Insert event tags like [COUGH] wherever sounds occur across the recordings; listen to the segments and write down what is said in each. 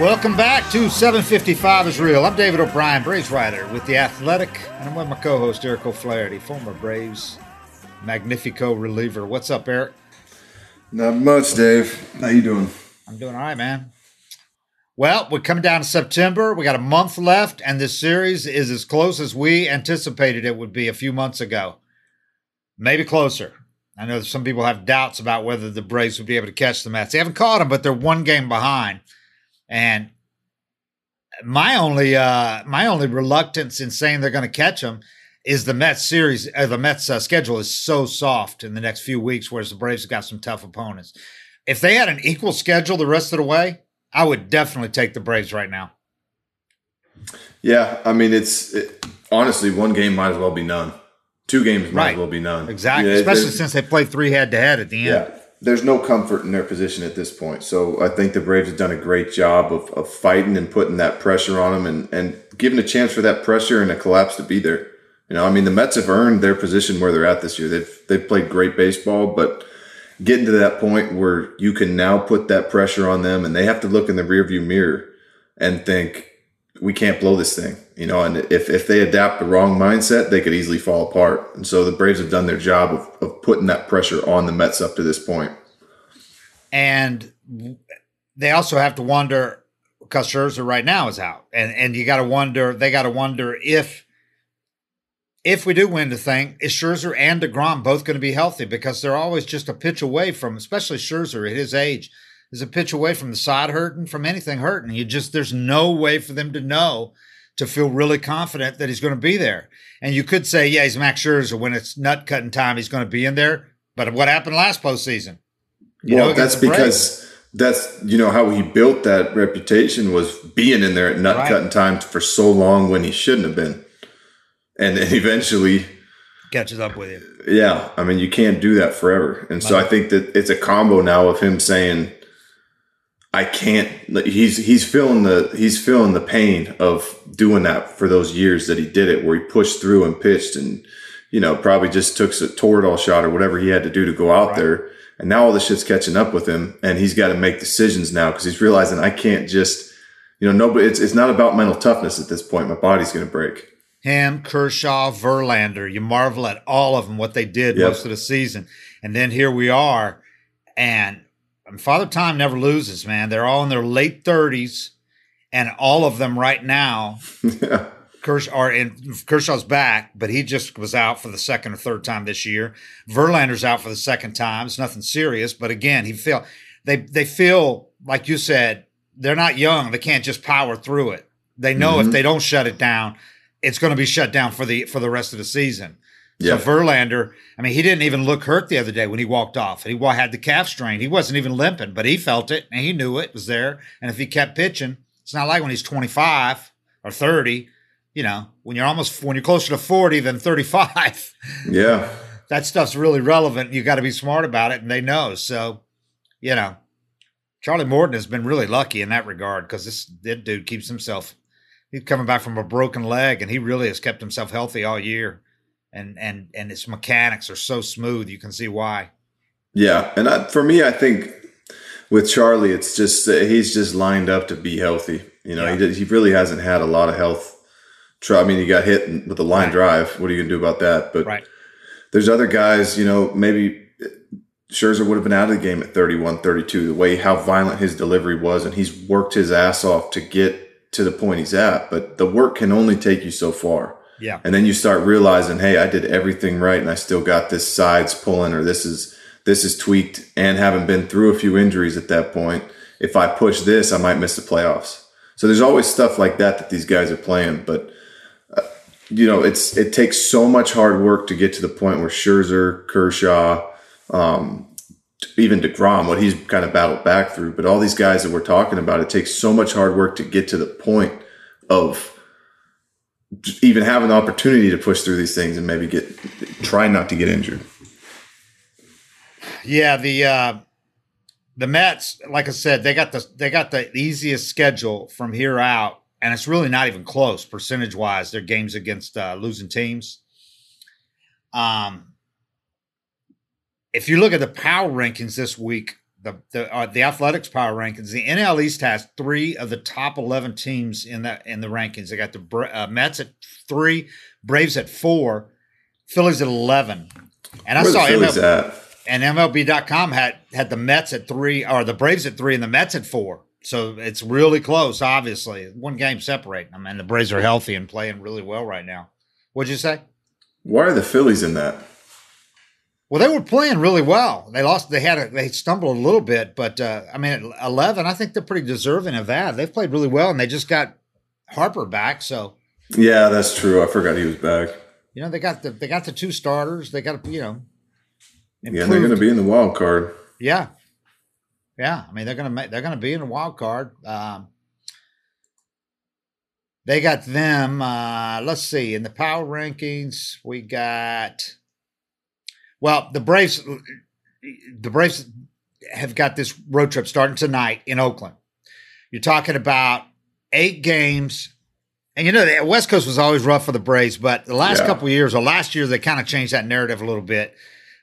Welcome back to 755 is real. I'm David O'Brien, Braves writer with The Athletic, and I'm with my co-host Eric O'Flaherty, former Braves Magnifico reliever. What's up, Eric? Not much, Dave. How you doing? I'm doing all right, man. Well, we're coming down to September. We got a month left, and this series is as close as we anticipated it would be a few months ago. Maybe closer. I know some people have doubts about whether the Braves would be able to catch the Mets. They haven't caught them, but they're one game behind. And my only uh, my only reluctance in saying they're going to catch them is the Mets series. Uh, the Mets uh, schedule is so soft in the next few weeks, whereas the Braves have got some tough opponents. If they had an equal schedule the rest of the way, I would definitely take the Braves right now. Yeah, I mean, it's it, honestly one game might as well be none. Two games might Right. as well be none. Exactly, Yeah, especially since they played three head to head at the end. yeah, there's no comfort in their position at this point. So I think the Braves have done a great job of, of fighting and putting that pressure on them and, and giving a chance for that pressure and a collapse to be there. You know, I mean, the Mets have earned their position where they're at this year. They've they've played great baseball, but getting to that point where you can now put that pressure on them and they have to look in the rearview mirror and think we can't blow this thing, you know. And if if they adapt the wrong mindset, they could easily fall apart. And so the Braves have done their job of, of putting that pressure on the Mets up to this point. and they also have to wonder because Scherzer right now is out, and and you got to wonder they got to wonder if if we do win the thing, is Scherzer and Degrom both going to be healthy? Because they're always just a pitch away from, especially Scherzer at his age, is a pitch away from the side hurting, from anything hurting. You just there's no way for them to know to feel really confident that he's going to be there. And you could say, yeah, he's Max Scherzer. When it's nut cutting time, he's going to be in there. But what happened last postseason? You well, know, that's against the Braves. because that's you know how he built that reputation was being in there at nut Right. cutting time for so long when he shouldn't have been, and then [LAUGHS] eventually, catches up with you. yeah, I mean you can't do that forever, and so I think that it's a combo now of him saying, "I can't." He's he's feeling the he's feeling the pain of doing that for those years that he did it, where he pushed through and pitched, and you know probably just took a Toradol shot or whatever he had to do to go out Right. there. And now all the shit's catching up with him, and he's got to make decisions now because he's realizing I can't just, you know, nobody. It's it's not about mental toughness at this point. My body's going to break. Ham, Kershaw, Verlander. You marvel at all of them, what they did Yep. most of the season. And then here we are. And and Father Time never loses, man. They're all in their late 30s. And all of them right now, yeah, Kershaw, are in, Kershaw's back, but he just was out for the second or third time this year. Verlander's out for the second time. It's nothing serious, but again, he feel they they feel like you said they're not young. They can't just power through it. They know if Mhm. they don't shut it down, it's going to be shut down for the for the rest of the season. Yeah. So Verlander, I mean, he didn't even look hurt the other day when he walked off. He had the calf strain. He wasn't even limping, but he felt it and he knew it was there. And if he kept pitching, it's not like when he's 25 or 30, you know, when you're almost, when you're closer to 40 than 35, [LAUGHS] yeah. that stuff's really relevant. You got to be smart about it and they know. So, you know, Charlie Morton has been really lucky in that regard because this, this dude keeps himself. He's coming back from a broken leg, and he really has kept himself healthy all year. And and and his mechanics are so smooth. You can see why. Yeah, and I, for me, I think with Charlie, it's just uh, he's just lined up to be healthy. You know, yeah. he he really hasn't had a lot of health. Try, I mean, he got hit with a line right. drive. What are you gonna do about that? But right. there's other guys. You know, maybe Scherzer would have been out of the game at 31, 32. The way how violent his delivery was, and he's worked his ass off to get to the point he's at. But the work can only take you so far. Yeah. And then you start realizing, hey, I did everything right, and I still got this sides pulling, or this is this is tweaked, and having been through a few injuries at that point, if I push this, I might miss the playoffs. So there's always stuff like that that these guys are playing, but. Uh, you know, it's it takes so much hard work to get to the point where Scherzer, Kershaw, um, even DeGrom, what he's kind of battled back through. But all these guys that we're talking about, it takes so much hard work to get to the point of even having the opportunity to push through these things and maybe get try not to get injured. Yeah, the uh, the Mets, like I said, they got the they got the easiest schedule from here out, and it's really not even close percentage wise. Their games against uh, losing teams. Um, if you look at the power rankings this week, the the, uh, the athletics power rankings, the NL East has three of the top eleven teams in that in the rankings. They got the uh, Mets at three, Braves at four, Phillies at eleven, and I saw MLB, and MLB.com had had the Mets at three or the Braves at three and the Mets at four. So it's really close. Obviously, one game separating them, and the Braves are healthy and playing really well right now. What'd you say? Why are the Phillies in that? Well, they were playing really well. They lost. They had a, they stumbled a little bit, but uh, I mean, at eleven, I think they're pretty deserving of that. They've played really well, and they just got Harper back. So yeah, that's true. I forgot he was back. You know, they got the they got the two starters. They got you know. Improved. Yeah, they're going to be in the wild card. Yeah, yeah. I mean, they're going to make they're going to be in the wild card. Um, they got them. Uh, let's see. In the power rankings, we got well, the Braves, the Braves have got this road trip starting tonight in Oakland. You're talking about eight games, and you know the West Coast was always rough for the Braves, but the last yeah. couple years, or last year, they kind of changed that narrative a little bit.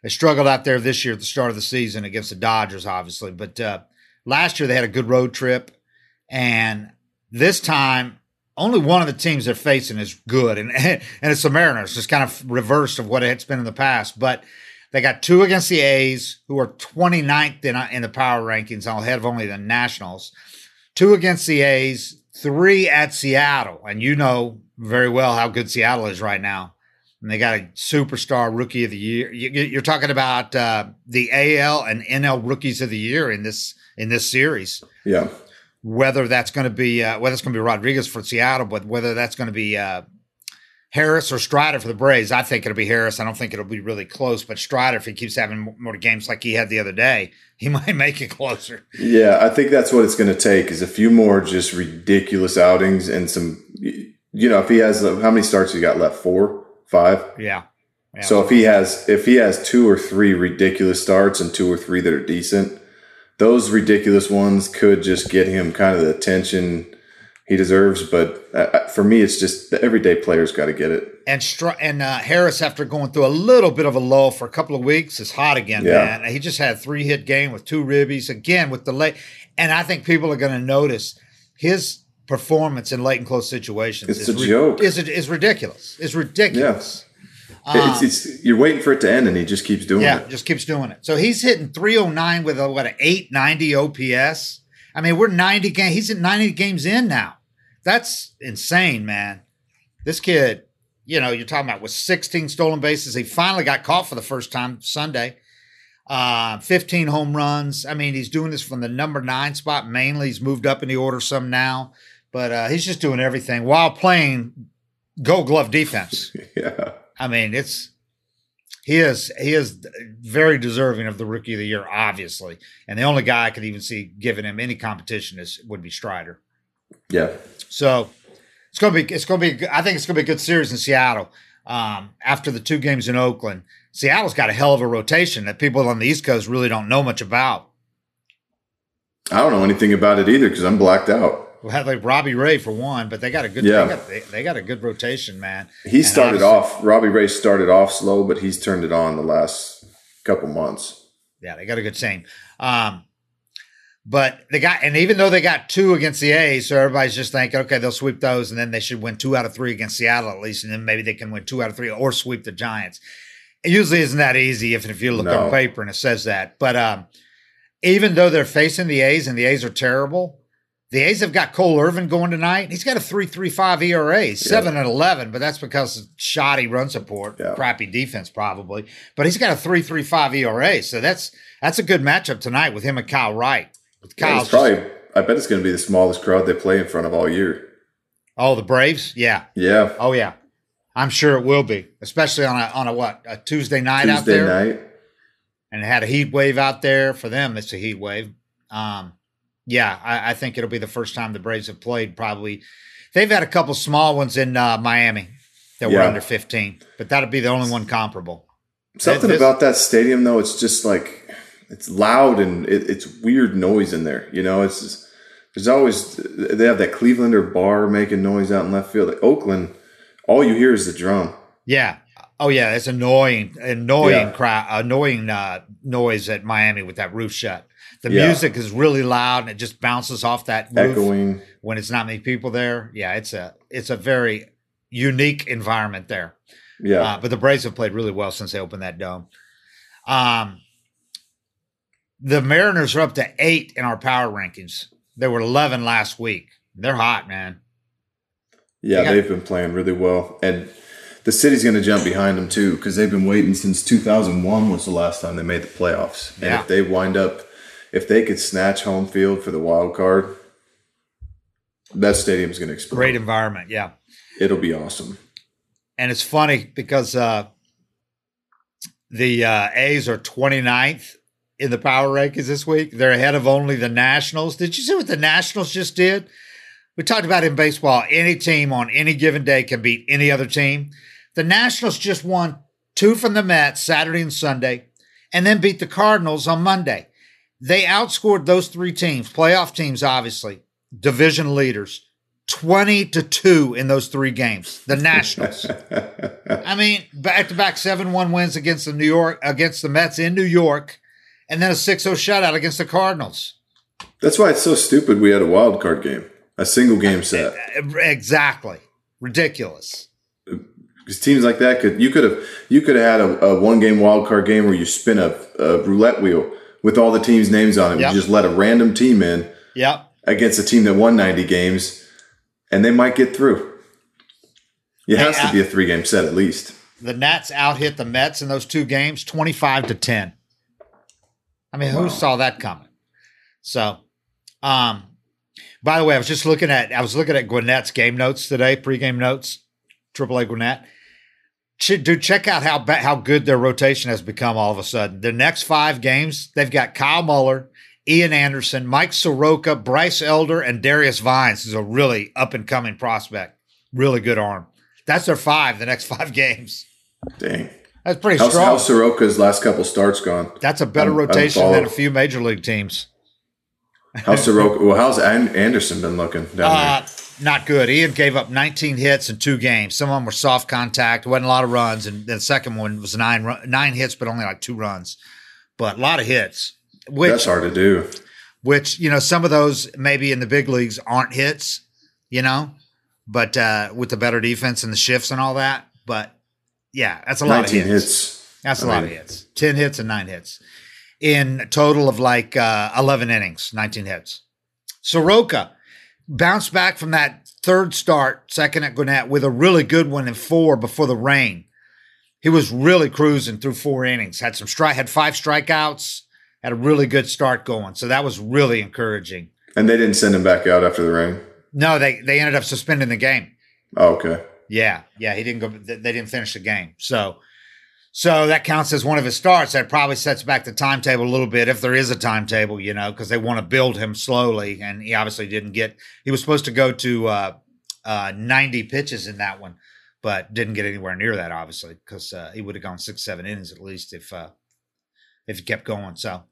They struggled out there this year at the start of the season against the Dodgers, obviously, but uh, last year they had a good road trip, and this time only one of the teams they're facing is good, and [LAUGHS] and it's the Mariners, just kind of reversed of what it's been in the past, but they got two against the A's, who are 29th in, in the power rankings, ahead of only the Nationals. Two against the A's, three at Seattle. And you know very well how good Seattle is right now. And they got a superstar rookie of the year. You're talking about uh, the AL and NL rookies of the year in this in this series. Yeah. Whether that's going to be uh, whether it's going to be Rodriguez for Seattle, but whether that's going to be uh, Harris or Strider for the Braves. I think it'll be Harris. I don't think it'll be really close, but Strider, if he keeps having more games like he had the other day, [LAUGHS] he might make it closer. Yeah, I think that's what it's going to take is a few more just ridiculous outings and some, you know, if he has uh, how many starts he got left? Four, five. Yeah. yeah. So if he has if he has two or three ridiculous starts and two or three that are decent, those ridiculous ones could just get him kind of the attention he deserves. But uh, uh, for me, it's just the everyday player's got to get it. And Str- and uh, Harris, after going through a little bit of a lull for a couple of weeks, is hot again. Yeah. man. He just had a three hit game with two ribbies again with the late. And I think people are going to notice his performance in late and close situations. It's a ri- joke. Is it is ridiculous? It's ridiculous. Yeah. it's, it's, you're waiting for it to end, and he just keeps doing yeah, it. Yeah, just keeps doing it. So he's hitting 309 with a what an 890 OPS. I mean, we're 90 games. He's at 90 games in now. That's insane, man. This kid, you know, you're talking about with 16 stolen bases. He finally got caught for the first time Sunday. Uh, 15 home runs. I mean, he's doing this from the number nine spot mainly. He's moved up in the order some now, but uh, he's just doing everything while playing gold glove defense. [LAUGHS] yeah. I mean, it's he is he is very deserving of the rookie of the year, obviously. And the only guy I could even see giving him any competition is would be Strider. Yeah. So it's gonna be it's gonna be I think it's gonna be a good series in Seattle. Um, after the two games in Oakland, Seattle's got a hell of a rotation that people on the East Coast really don't know much about. I don't know anything about it either because I'm blacked out. Well, like Robbie Ray for one, but they got a good. Yeah. They got, they, they got a good rotation, man. He And started off. Robbie Ray started off slow, but he's turned it on the last couple months. Yeah, they got a good team. Um, but they got, and even though they got two against the A's, so everybody's just thinking, okay, they'll sweep those, and then they should win two out of three against Seattle at least, and then maybe they can win two out of three or sweep the Giants. It usually isn't that easy if, if you look No. on paper and it says that. But um, even though they're facing the A's and the A's are terrible, the A's have got Cole Irvin going tonight. He's got a 3.35 ERA, seven and eleven, but that's because of shoddy run support, Yeah. crappy defense probably. But he's got a 3.35 ERA, so that's that's a good matchup tonight with him and Kyle Wright. With Yeah, Kyle, it's probably. I bet it's going to be the smallest crowd they play in front of all year. oh the Braves, yeah, Yeah, oh yeah, I'm sure it will be, especially on a on a what a Tuesday night out Tuesday there. night. and it had a heat wave out there for them. It's a heat wave. Um, yeah, I, I think it'll be the first time the Braves have played. Probably, they've had a couple small ones in uh, Miami that were under 15, but that'll be the only one comparable. Something this- about that stadium, though, it's just like it's loud and it, it's weird noise in there. You know, it's just, there's always they have that Clevelander bar making noise out in left field. Like Oakland, all you hear is the drum. Yeah. Oh yeah, it's annoying, annoying Yeah. crowd, annoying uh, noise at Miami with that roof shut. The Yeah. music is really loud and it just bounces off that roof Echoing. when it's not many people there. Yeah, it's a it's a very unique environment there. Yeah, Uh, but the Braves have played really well since they opened that dome. Um, the Mariners are up to eight in our power rankings. They were 11 last week. They're hot, man. yeah, they they've been playing really well, and the city's going to jump behind them too because they've been waiting since 2001 was the last time they made the playoffs. And Yeah. if they wind up, if they could snatch home field for the wild card, that stadium's going to explode. Great environment. Yeah. It'll be awesome. And it's funny because uh, the uh, A's are 29th in the power rankings this week. They're ahead of only the Nationals. Did you see what the Nationals just did? We talked about in baseball, any team on any given day can beat any other team. The Nationals just won two from the Mets Saturday and Sunday, and then beat the Cardinals on Monday. They outscored those three teams, playoff teams, obviously, division leaders, 20 to 2 in those three games. The Nationals. [LAUGHS] I mean, back to back 7 1 wins against the New York, against the Mets in New York, and then a 6 0 shutout against the Cardinals. That's why it's so stupid we had a wild card game, a single game set. Exactly. Ridiculous. Because teams like that could you could have you could have had a, a one game wild card game where you spin a, a roulette wheel with all the teams' names on it. Yep. You just let a random team in Yep. against a team that won 90 games, and they might get through. It has Hey, to uh, be a three game set at least. The Nats out hit the Mets in those two games 25 to 10. I mean, who saw that coming? So, um, by the way, I was just looking at I was looking at Gwinnett's game notes today, pregame notes, Triple A Gwinnett. Ch- Dude, check out how ba- how good their rotation has become all of a sudden. The next five games, they've got Kyle Muller, Ian Anderson, Mike Soroka, Bryce Elder, and Darius Vines is a really up and coming prospect. Really good arm. That's their five. The next five [LAUGHS] games. Dang. That's pretty How's, strong. how's Soroka's last couple starts gone? That's a better I'm- I'm rotation than a few major league teams. How's Soroka? well, how's Anderson been looking down Uh, not good. Ian gave up 19 hits in two games. Some of them were soft contact. wasn't a lot of runs, and the second one was nine nine hits, but only like two runs. But a lot of hits, which That's hard to do. which you know some of those maybe in the big leagues aren't hits, you know, but uh, with the better defense and the shifts and all that. But yeah, that's a lot of 19 hits. hits. That's a I lot mean- of hits. 10 hits and nine hits. In a total of like uh, 11 innings, 19 hits. Soroka bounced back from that third start, second at Gwinnett, with a really good one in four before the rain. He was really cruising through four innings. Had some strike, had five strikeouts, had a really good start going. So that was really encouraging. And they didn't send him back out after the rain. No, they they ended up suspending the game. Oh, okay. Yeah, yeah, he didn't go. They didn't finish the game, so so that counts as one of his starts. That probably sets back the timetable a little bit, if there is a timetable, you know, because they want to build him slowly, and he obviously didn't get. He was supposed to go to uh, uh, ninety pitches in that one, but didn't get anywhere near that, obviously, because uh, he would have gone six, seven innings at least if uh, if he kept going. So,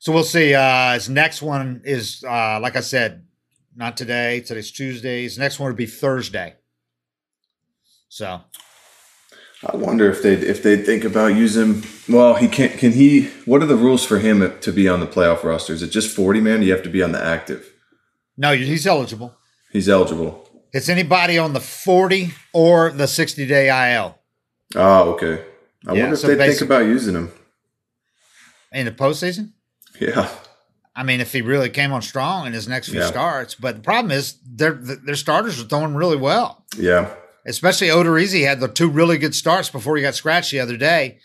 So we'll see. Uh, his next one is, uh, like I said, not today. Today's Tuesday. His next one would be Thursday. So I wonder if they if they think about using. Well, he can't. Can he? What are the rules for him to be on the playoff roster? Is it just forty man? Do You have to be on the active. no, he's eligible. He's eligible. It's anybody on the 40 or the 60 day IL Oh, ah, okay. I Yeah, wonder if so they think about using him. in the postseason. Yeah. I mean, if he really came on strong in his next few Yeah. starts, but the problem is their their starters are throwing really well. Yeah. Especially Odorizzi had the two really good starts before he got scratched the other day,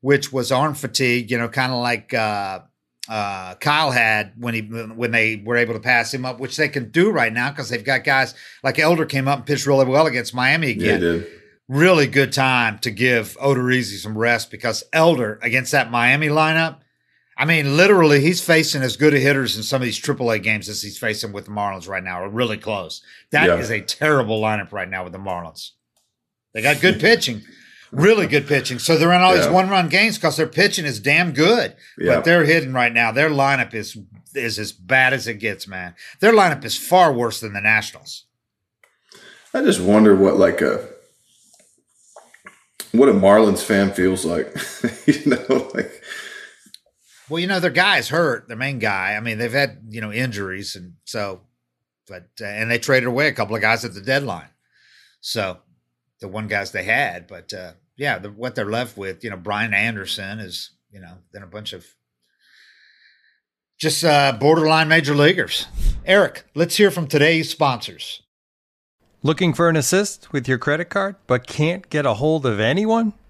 which was arm fatigue. You know, kind of like uh, uh, Kyle had when he when they were able to pass him up, which they can do right now because they've got guys like Elder came up and pitched really well against Miami again. did. really good time to give Odorizzi some rest because Elder against that Miami lineup. I mean, literally, he's facing as good a hitters in some of these AAA games as he's facing with the Marlins right now, or really close. That is Yeah. a terrible lineup right now with the Marlins. They got good pitching, really good pitching. So they're in all these one run games because their pitching is damn good. Yeah. But they're hitting right now. Their lineup is is as bad as it gets, man. Their lineup is far worse than the Nationals. I just wonder what like a what a Marlins fan feels like. [LAUGHS] you know, like Well, you know, their guy's hurt, their main guy. I mean, they've had, you know, injuries. And so, but, uh, and they traded away a couple of guys at the deadline. So the one guys they had, but, uh, yeah, the, what they're left with, you know, Brian Anderson is, you know, then a bunch of just uh, borderline major leaguers. Eric, let's hear from today's sponsors. Looking for an assist with your credit card but can't get a hold of anyone?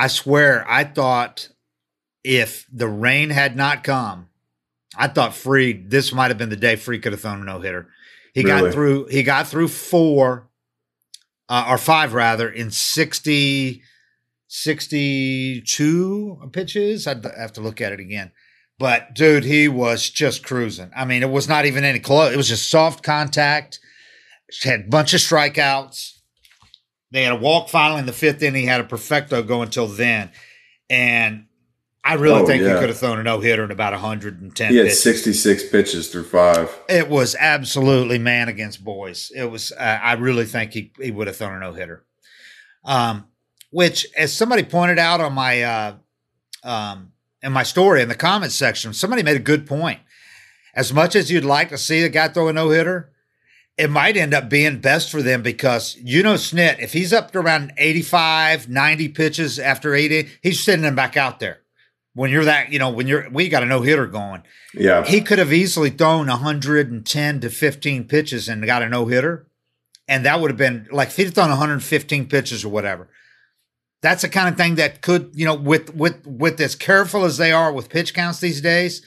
I swear, I thought if the rain had not come, I thought Fried, this might have been the day Fried could have thrown a no hitter. He got through, he got through four, uh, or five rather, in 60, 62 pitches. I'd have to look at it again. But dude, he was just cruising. I mean, it was not even any close. It was just soft contact. Had a bunch of strikeouts. They had a walk finally in the fifth inning. He had a perfecto go until then. And I really Oh, think he could have thrown a no hitter in about 110 he had pitches. 66 pitches through five. It was absolutely man against boys. It was. Uh, I really think he he would have thrown a no hitter. Um, which, as somebody pointed out on my uh, um, in my story in the comments section, somebody made a good point. As much as you'd like to see a guy throw a no hitter, it might end up being best for them because you know Snit, if he's up to around 85, 90 pitches after 80, he's sending them back out there. When you're that, you know, when you're we got a no hitter going Yeah. he could have easily thrown 110 to 15 pitches and got a no hitter. And that would have been like if he'd thrown 115 pitches or whatever. That's the kind of thing that could, you know, with with with as careful as they are with pitch counts these days.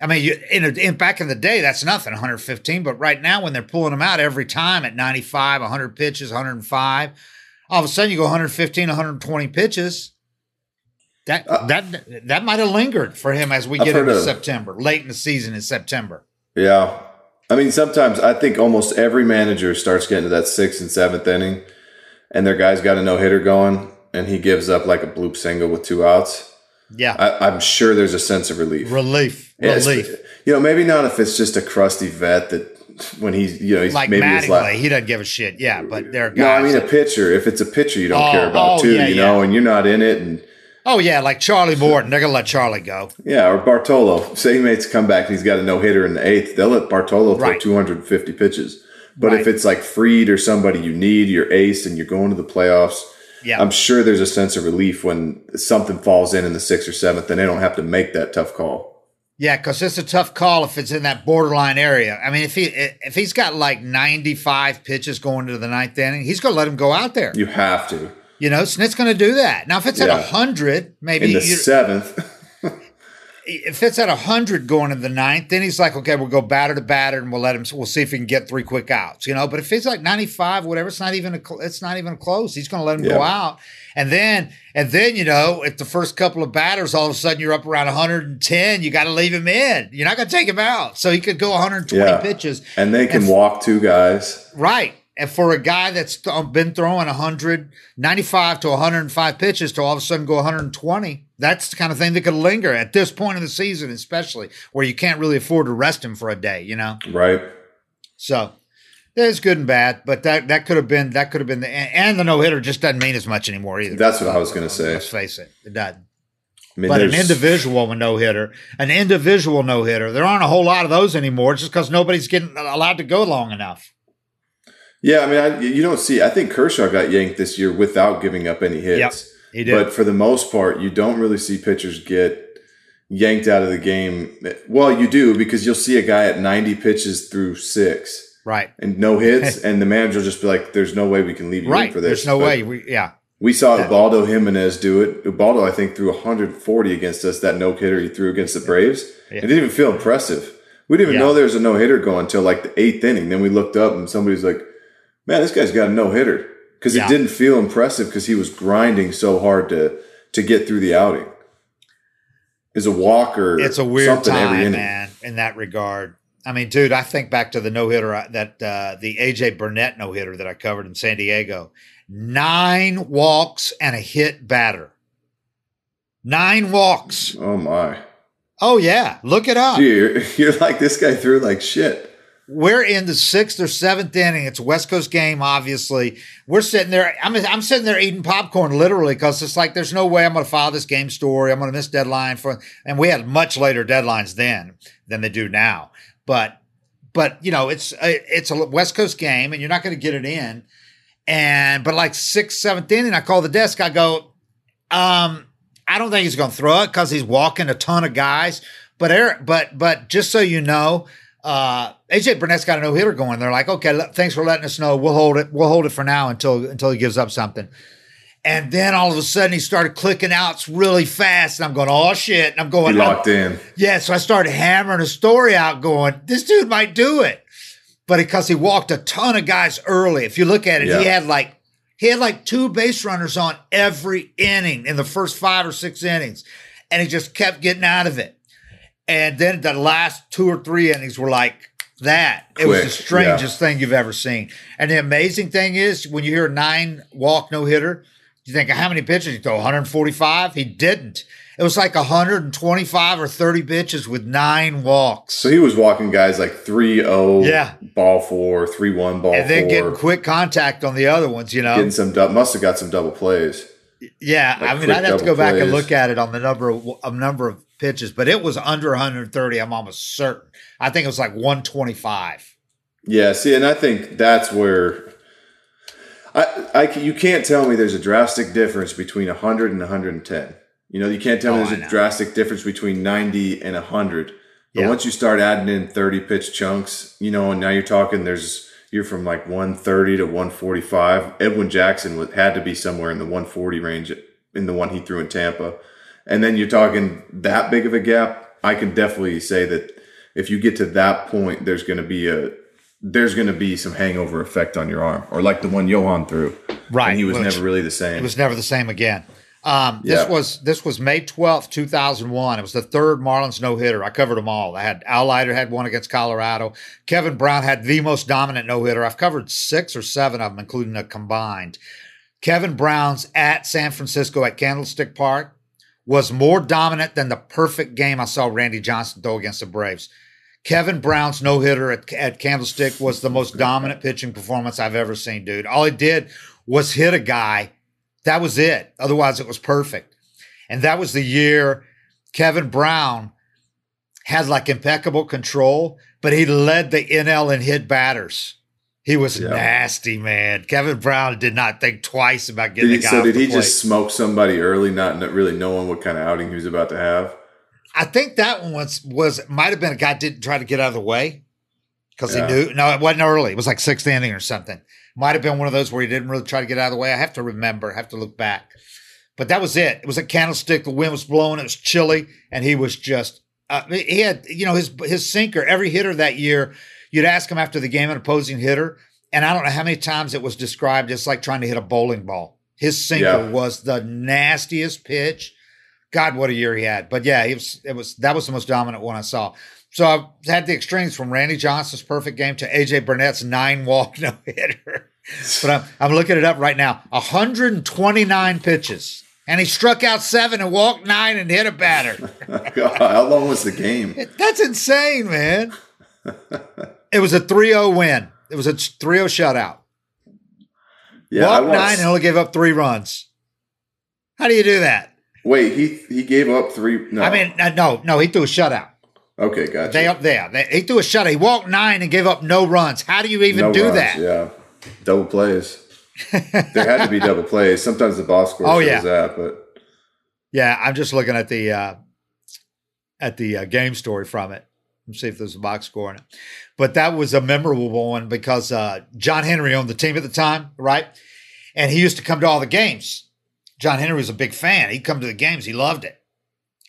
I mean, you, in, a, in back in the day, that's nothing, 115. But right now, when they're pulling them out every time at 95, 100 pitches, 105, all of a sudden you go 115, 120 pitches. That Uh, that that might have lingered for him as we I've get into September, late in the season in September. Yeah. I mean, sometimes I think almost every manager starts getting to that sixth and seventh inning, and their guy's got a no hitter going, and he gives up like a bloop single with two outs. Yeah, I, I'm sure there's a sense of relief. relief, Yeah, relief. You know, maybe not if it's just a crusty vet that when he's, you know, he's Like maybe Mattingly, last. he doesn't give a shit. Yeah, but there are No, I guys. mean a pitcher. If it's a pitcher, you don't Oh, care about oh, too, yeah, you know, yeah. and you're not in it, and oh yeah, like Charlie [LAUGHS] Morton, they're gonna let Charlie go. yeah, or Bartolo. Say he makes a comeback and he's got a no hitter in the eighth, they'll let Bartolo throw Right. 250 pitches. But Right. if it's like Fried or somebody you need, your ace, and you're going to the playoffs, Yeah, I'm sure there's a sense of relief when something falls in in the sixth or seventh, and they don't have to make that tough call. yeah, because it's a tough call if it's in that borderline area. I mean, if he if he's got like ninety five pitches going to the ninth inning, he's gonna let him go out there. You have to You know, Snit's gonna do that. Now, if it's at Yeah. hundred, maybe in the seventh. [LAUGHS] if it's at hundred going in the ninth, then he's like, okay, we'll go batter to batter, and we'll let him. We'll see if he can get three quick outs, you know. But if it's like ninety five, whatever, it's not even a, it's not even close. He's going to let him Yeah. go out, and then and then you know, if the first couple of batters, all of a sudden you're up around one hundred and ten, you got to leave him in. You're not going to take him out, so he could go one hundred and twenty Yeah. pitches, And they can And- walk two guys. Right. And for a guy that's th- um, been throwing 100, 95 to 105 pitches to all of a sudden go 120, that's the kind of thing that could linger at this point in the season, especially where you can't really afford to rest him for a day, you know? Right. So there's good and bad, but that, that could have been, that could have been the, and, and the no hitter just doesn't mean as much anymore either. That's what I was going to say. Let's face it. It doesn't. I mean, But an individual no hitter, an individual no hitter, there aren't a whole lot of those anymore just because nobody's getting allowed to go long enough. Yeah, I mean, I, you don't see. I think Kershaw got yanked this year without giving up any hits. Yep, he did. But for the most part, you don't really see pitchers get yanked out of the game. Well, you do because you'll see a guy at 90 pitches through six right. and no hits, [LAUGHS] and the manager will just be like, "There's no way we can leave you in Right. for this." There's no But way. We, yeah. We saw Yeah. Ubaldo Jimenez do it. Ubaldo, I think, threw 140 against us. That no hitter he threw against the Braves. Yeah. It didn't even feel impressive. We didn't even Yeah. know there was a no hitter going until like the eighth inning. Then we looked up and somebody's like, "Man, this guy's got a no hitter," because Yeah. it didn't feel impressive because he was grinding so hard to to get through the outing. Is a walker. It's a weird something time, inning. man, in that regard. I mean, dude, I think back to the no hitter that uh, the AJ Burnett no hitter that I covered in San Diego. Nine walks and a hit batter. Nine walks. Oh my! Oh yeah, look it up. Dude, you're, [LAUGHS] you're like this guy threw like shit. We're in the sixth or seventh inning. It's a West Coast game, obviously. We're sitting there. I'm, I'm sitting there eating popcorn, literally, because it's like there's no way I'm going to file this game story. I'm going to miss deadline for. And we had much later deadlines then than they do now. But, but you know, it's a, it's a West Coast game, and you're not going to get it in. And but like sixth, seventh inning, I call the desk. I go, um, I don't think he's going to throw it because he's walking a ton of guys. But Eric, but but just so you know, uh, AJ Burnett's got a no hitter going. They're like, okay, le- thanks for letting us know. We'll hold it. We'll hold it for now until until he gives up something. And then all of a sudden he started clicking outs really fast, and I'm going, oh shit! And I'm He going, locked in. yeah. So I started hammering a story out, going, this dude might do it, but because he walked a ton of guys early. If you look at it, he had like he had like two base runners on every inning in the first five or six innings, and he just kept getting out of it. And then the last two or three innings were like that. it was the Quick, strangest thing you've ever seen. And the amazing thing is when you hear a nine walk no hitter, you think how many pitches he throw? 145? He didn't. It was like 125 or 30 pitches with nine walks. So he was walking guys like 3-0, Yeah. ball four, 3-1, ball and then four. getting quick contact on the other ones, you know. getting some must have got some double plays. Yeah, Like I mean, I'd have to go back and look at it on the number of a number of pitches, but it was under 130. I'm almost certain. I think it was like 125. Yeah, see, and I think that's where I, I you can't tell me there's a drastic difference between 100 and 110. You know, you can't tell Oh, me there's a drastic difference between 90 and 100. But Yeah. once you start adding in 30 pitch chunks, you know, and now you're talking there's you're from like 130 to 145. Edwin Jackson had to be somewhere in the 140 range in the one he threw in Tampa. And then you're talking that big of a gap. I can definitely say that if you get to that point, there's going to be a there's going to be some hangover effect on your arm, or like the one Johan threw. Right, and he was which- never really the same. It was never the same again. Um, this Yeah. was this was May twelfth, two thousand one. It was the third Marlins no hitter. I covered them all. I had Al Leiter had one against Colorado. Kevin Brown had the most dominant no hitter. I've covered six or seven of them, including a combined. Kevin Brown's at San Francisco at Candlestick Park was more dominant than the perfect game I saw Randy Johnson throw against the Braves. Kevin Brown's no hitter at, at Candlestick was the most dominant pitching performance I've ever seen, dude. All he did was hit a guy. That was it. Otherwise, it was perfect. And that was the year Kevin Brown had like impeccable control, but he led the NL in hit batters. He was Yeah. nasty, man. Kevin Brown did not think twice about getting Did the he, so did he plate. just smoke somebody early, not, not really knowing what kind of outing he was about to have? I think that one was was might have been a guy didn't try to get out of the way because Yeah. he knew. No, it wasn't early. It was like sixth inning or something. Might have been one of those where he didn't really try to get out of the way. I have to remember. I have to look back. But that was it. It was a candlestick. The wind was blowing. It was chilly, and he was just. Uh, he had, you know, his his sinker. Every hitter that year, you'd ask him after the game, an opposing hitter, and I don't know how many times it was described as like trying to hit a bowling ball. His sinker Yeah. was the nastiest pitch. God, what a year he had! But yeah, he was. It was that was the most dominant one I saw. So I've had the extremes from Randy Johnson's perfect game to AJ Burnett's nine walk [LAUGHS] no hitter. But I'm, I'm looking it up right now. 129 pitches, and he struck out seven and walked nine and hit a batter. [LAUGHS] God, how long was the game? That's insane, man. [LAUGHS] It was a 3-0 win. It was a 3-0 shutout. Yeah, nine and only gave up three runs. How do you do that? Wait, he he gave up three. No, I mean, uh, no, no, he threw a shutout. okay, gotcha. They up there. They, he threw a shutout. He walked nine and gave up no runs. How do you even No do runs, that? Yeah, double plays. [LAUGHS] there had to be double plays. Sometimes the box score Oh, shows yeah. that, but Yeah, I'm just looking at the uh, at the uh, game story from it. Let's see if there's a box score in it. But that was a memorable one because uh, John Henry owned the team at the time, right? And he used to come to all the games. John Henry was a big fan. He'd come to the games. He loved it.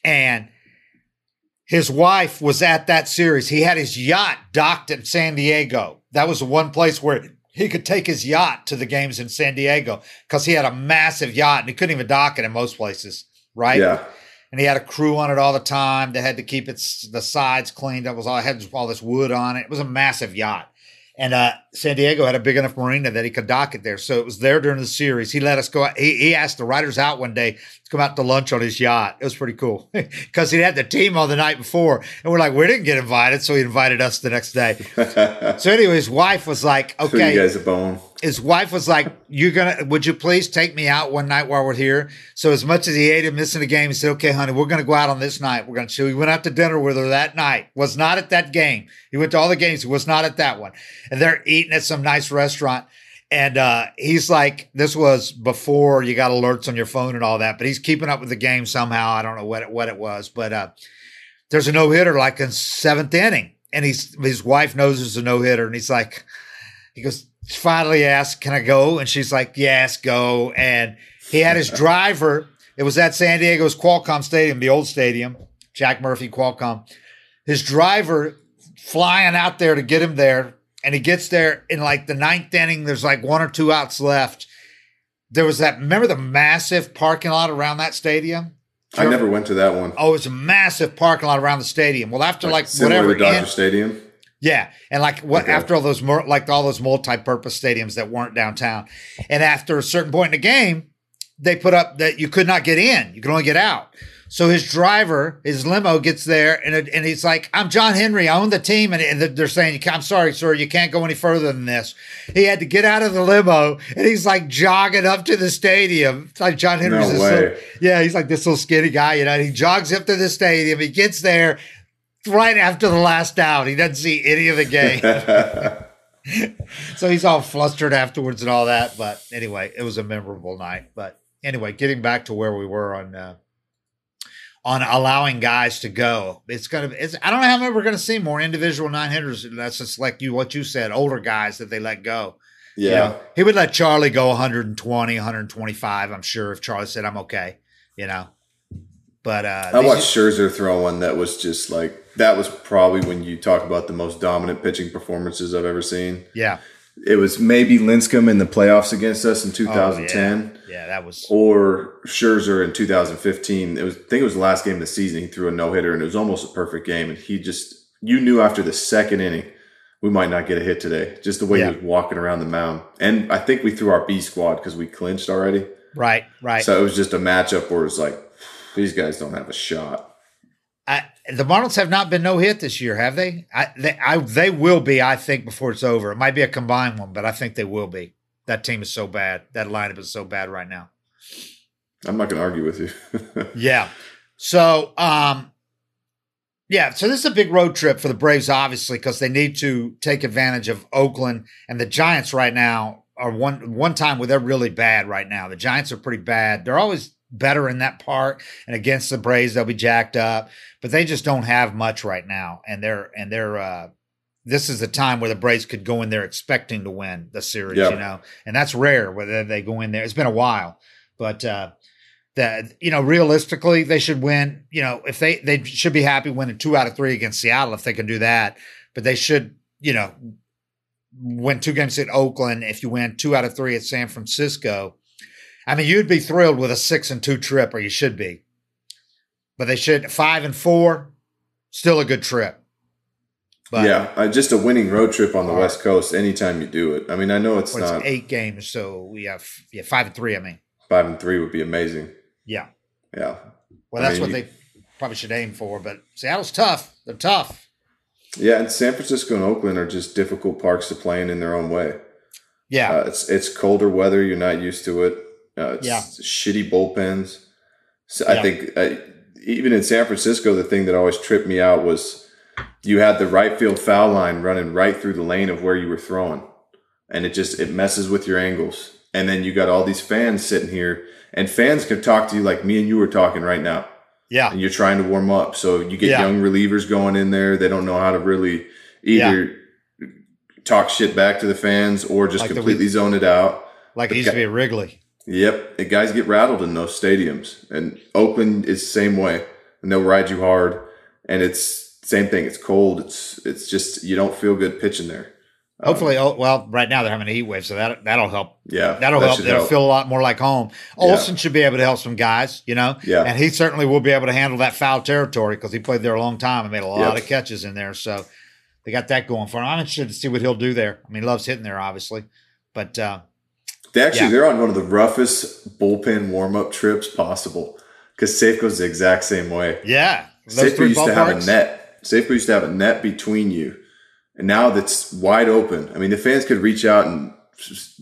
And his wife was at that series. He had his yacht docked in San Diego. That was the one place where he could take his yacht to the games in San Diego because he had a massive yacht and he couldn't even dock it in most places, right? yeah, and he had a crew on it all the time. They had to keep its the sides cleaned. That was all had all this wood on it. It was a massive yacht, and uh, San Diego had a big enough marina that he could dock it there. So it was there during the series. He let us go. out. He, he asked the writers out one day to come out to lunch on his yacht. It was pretty cool [LAUGHS] because he had the team on the night before, and we're like, we didn't get invited, so he invited us the next day. [LAUGHS] so anyway, his wife was like, threw okay, you guys a bone. His wife was like, "You're gonna, would you please take me out one night while we're here?" So as much as he hated missing the game, he said, "Okay, honey, we're gonna go out on this night. We're gonna." So he went out to dinner with her that night. Was not at that game. He went to all the games. Was not at that one. And they're eating at some nice restaurant. And uh, he's like, this was before you got alerts on your phone and all that, but he's keeping up with the game somehow. I don't know what it, what it was, but uh, there's a no hitter like in seventh inning, and he's his wife knows there's a no hitter, and he's like, he goes finally asked, "Can I go?" And she's like, "Yes, go." And he had his driver. It was at San Diego's Qualcomm Stadium, the old stadium, Jack Murphy Qualcomm. His driver flying out there to get him there, and he gets there in like the ninth inning. There's like one or two outs left. There was that. Remember the massive parking lot around that stadium? I never went to that one. Oh, it's a massive parking lot around the stadium. Well, after like, Similar whatever Dodger end- Stadium. Yeah, and like what Okay. after all those more like all those multi-purpose stadiums that weren't downtown, and after a certain point in the game, they put up that you could not get in; you could only get out. So his driver, his limo, gets there, and it, and he's like, "I'm John Henry. I own the team," and, and they're saying, "I'm sorry, sir, you can't go any further than this." He had to get out of the limo, and he's like jogging up to the stadium. It's like John Henry's No this way. little- yeah, he's like this little skinny guy, you know. and He jogs up to the stadium. He gets there right after the last out. He doesn't see any of the game. [LAUGHS] [LAUGHS] so he's all flustered afterwards and all that. But anyway, it was a memorable night. But anyway, getting back to where we were on uh, on allowing guys to go, it's gonna. It's I don't know how many we're gonna see more individual nine hitters. That's just like you what you said, older guys that they let go. You Yeah. know, he would let Charlie go 120, 125. I'm sure if Charlie said I'm okay, you know. But uh, I watched Scherzer throw one that was just like that was probably when you talk about the most dominant pitching performances I've ever seen. Yeah. It was maybe Lincecum in the playoffs against us in Oh, 2010. yeah. yeah, that was. or Scherzer in 2015. It was I think it was the last game of the season. He threw a no hitter and it was almost a perfect game. And he just you knew after the second inning we might not get a hit today. Just the way Yeah. he was walking around the mound. And I think we threw our B squad because we clinched already. Right, right. So it was just a matchup where it's like these guys don't have a shot. The Marlins have not been no hit this year, have they? I, they? I they will be, I think, before it's over. It might be a combined one, but I think they will be. That team is so bad. That lineup is so bad right now. I'm not going to argue with you. [LAUGHS] Yeah. So, um, yeah. So this is a big road trip for the Braves, obviously, because they need to take advantage of Oakland and the Giants right now. Are one one time where they're really bad right now. The Giants are pretty bad. They're always better in that part, and against the Braves they'll be jacked up, but they just don't have much right now. And they're and they're uh, this is the time where the Braves could go in there expecting to win the series, Yeah. you know, and that's rare whether they go in there. It's been a while, but uh, that you know realistically they should win. You know if they they should be happy winning two out of three against Seattle if they can do that, but they should you know win two games at Oakland. If you win two out of three at San Francisco, I mean you'd be thrilled with a six and two trip, or you should be. But they should five and four, still a good trip. But, yeah, uh, just a winning road trip on the right. West Coast. Anytime you do it, I mean, I know it's not it's eight games, so we have yeah five and three. I mean, five and three would be amazing. Yeah, yeah. Well, that's mean, what you, they probably should aim for. But Seattle's tough. They're tough. Yeah, and San Francisco and Oakland are just difficult parks to play in in their own way. Yeah, uh, it's it's colder weather. You're not used to it. Uh, it's yeah. shitty bullpens. So yeah. I think uh, even in San Francisco, the thing that always tripped me out was you had the right field foul line running right through the lane of where you were throwing, and it just it messes with your angles. And then you got all these fans sitting here, and fans can talk to you like me and you are talking right now. Yeah. And you're trying to warm up. So you get yeah. young relievers going in there. They don't know how to really either yeah. talk shit back to the fans or just like completely the, zone it out. Like it used to be Wrigley. Yep. The guys get rattled in those stadiums. And Oakland is the same way. And they'll ride you hard. And it's same thing. It's cold. It's it's just you don't feel good pitching there. Hopefully, um, oh, well, right now they're having a heat wave, so that that'll help. Yeah, that'll that help. Help. feel a lot more like home. Olson yeah. should be able to help some guys, you know. Yeah, and he certainly will be able to handle that foul territory because he played there a long time and made a lot yep. of catches in there. So they got that going for him. I'm interested to see what he'll do there. I mean, he loves hitting there, obviously, but uh, they actually yeah. they're on one of the roughest bullpen warm up trips possible because Safeco's the exact same way. Yeah, Safeco used to have a net. Safeco used to have a net between you and now that's wide open. I mean, the fans could reach out and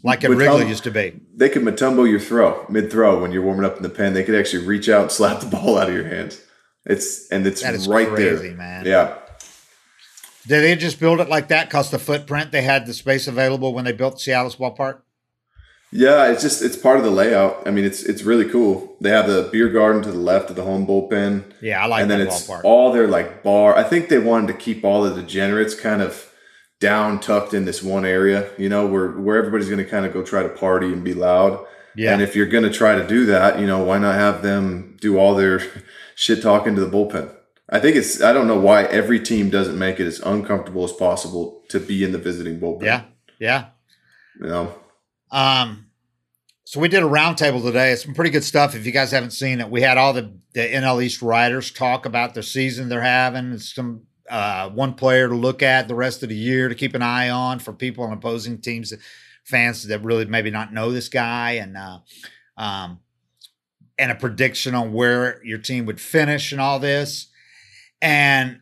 like a Wrigley used to be. They could Mutombo your throw mid throw when you're warming up in the pen. They could actually reach out and [LAUGHS] slap the ball out of your hands. It's and it's right crazy, there, man. Yeah. Did they just build it like that? Cause the footprint they had the space available when they built Seattle's ballpark. Yeah, it's just it's part of the layout. I mean, it's it's really cool. They have the beer garden to the left of the home bullpen. Yeah, I like and then it's ballpark. all their like bar. I think they wanted to keep all the degenerates kind of down tucked in this one area, you know, where where everybody's going to kind of go try to party and be loud. Yeah. And if you're going to try to do that, you know, why not have them do all their [LAUGHS] shit talking to the bullpen? I think it's I don't know why every team doesn't make it as uncomfortable as possible to be in the visiting bullpen. Yeah. Yeah. You know. Um so we did a roundtable today. It's some pretty good stuff. If you guys haven't seen it, we had all the, the NL East writers talk about the season they're having. Some uh, one player to look at the rest of the year to keep an eye on for people on opposing teams, fans that really maybe not know this guy, and uh, um, and a prediction on where your team would finish and all this. And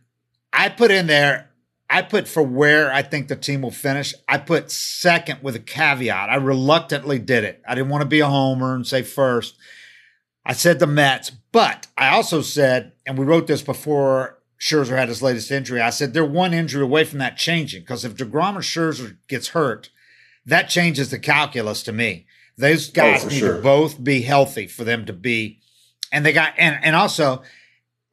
I put in there, I put for where I think the team will finish. I put second with a caveat. I reluctantly did it. I didn't want to be a homer and say first. I said the Mets, but I also said, and we wrote this before Scherzer had his latest injury. I said they're one injury away from that changing because if DeGrom or Scherzer gets hurt, that changes the calculus to me. Those oh, guys oh, need sure. to both be healthy for them to be, and they got and and also,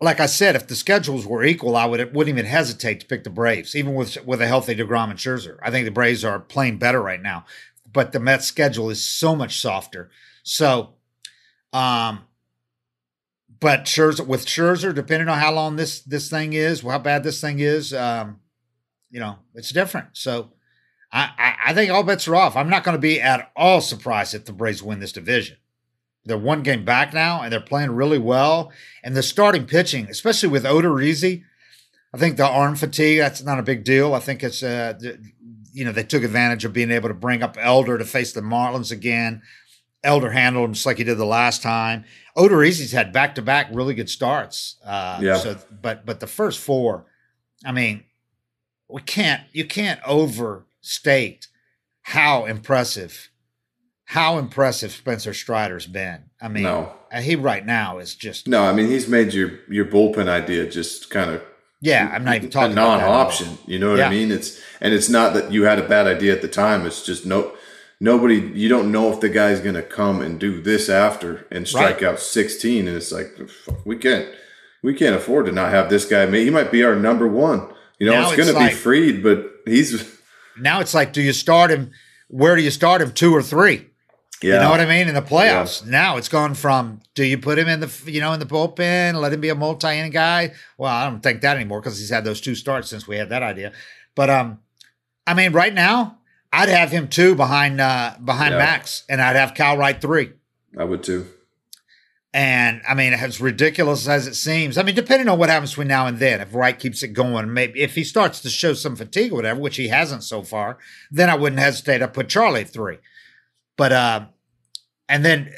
like I said, if the schedules were equal, I would wouldn't even hesitate to pick the Braves, even with with a healthy DeGrom and Scherzer. I think the Braves are playing better right now, but the Mets schedule is so much softer. So, um, but Scherzer with Scherzer, depending on how long this this thing is, how bad this thing is, um, you know, it's different. So I, I, I think all bets are off. I'm not going to be at all surprised if the Braves win this division. They're one game back now, and they're playing really well. And the starting pitching, especially with Odorizzi, I think the arm fatigue that's not a big deal. I think it's uh, you know they took advantage of being able to bring up Elder to face the Marlins again. Elder handled him just like he did the last time. Odorizzi's had back to back really good starts. Uh, yeah. So, but but the first four, I mean, we can't you can't overstate how impressive, how impressive Spencer Strider's been. I mean, no. Uh, he right now is just no. I mean, he's made your your bullpen idea just kind of yeah. I'm not even talking a non-option. You know what yeah. I mean? It's and it's not that you had a bad idea at the time. It's just no nobody you don't know if the guy's going to come and do this after and strike right. out 16 and it's like we can't we can't afford to not have this guy he might be our number one you know now it's, going to be Fried, but he's now it's like do you start him where do you start him two or three Yeah. You know what I mean? In the playoffs, yeah. now it's gone from do you put him in the you know in the bullpen, let him be a multi inning guy? Well, I don't think that anymore because he's had those two starts since we had that idea. But um, I mean, right now, I'd have him two behind uh behind yeah. Max, and I'd have Kyle Wright three. I would too. And I mean, as ridiculous as it seems, I mean, depending on what happens between now and then, if Wright keeps it going, maybe if he starts to show some fatigue or whatever, which he hasn't so far, then I wouldn't hesitate to put Charlie three. But uh, and then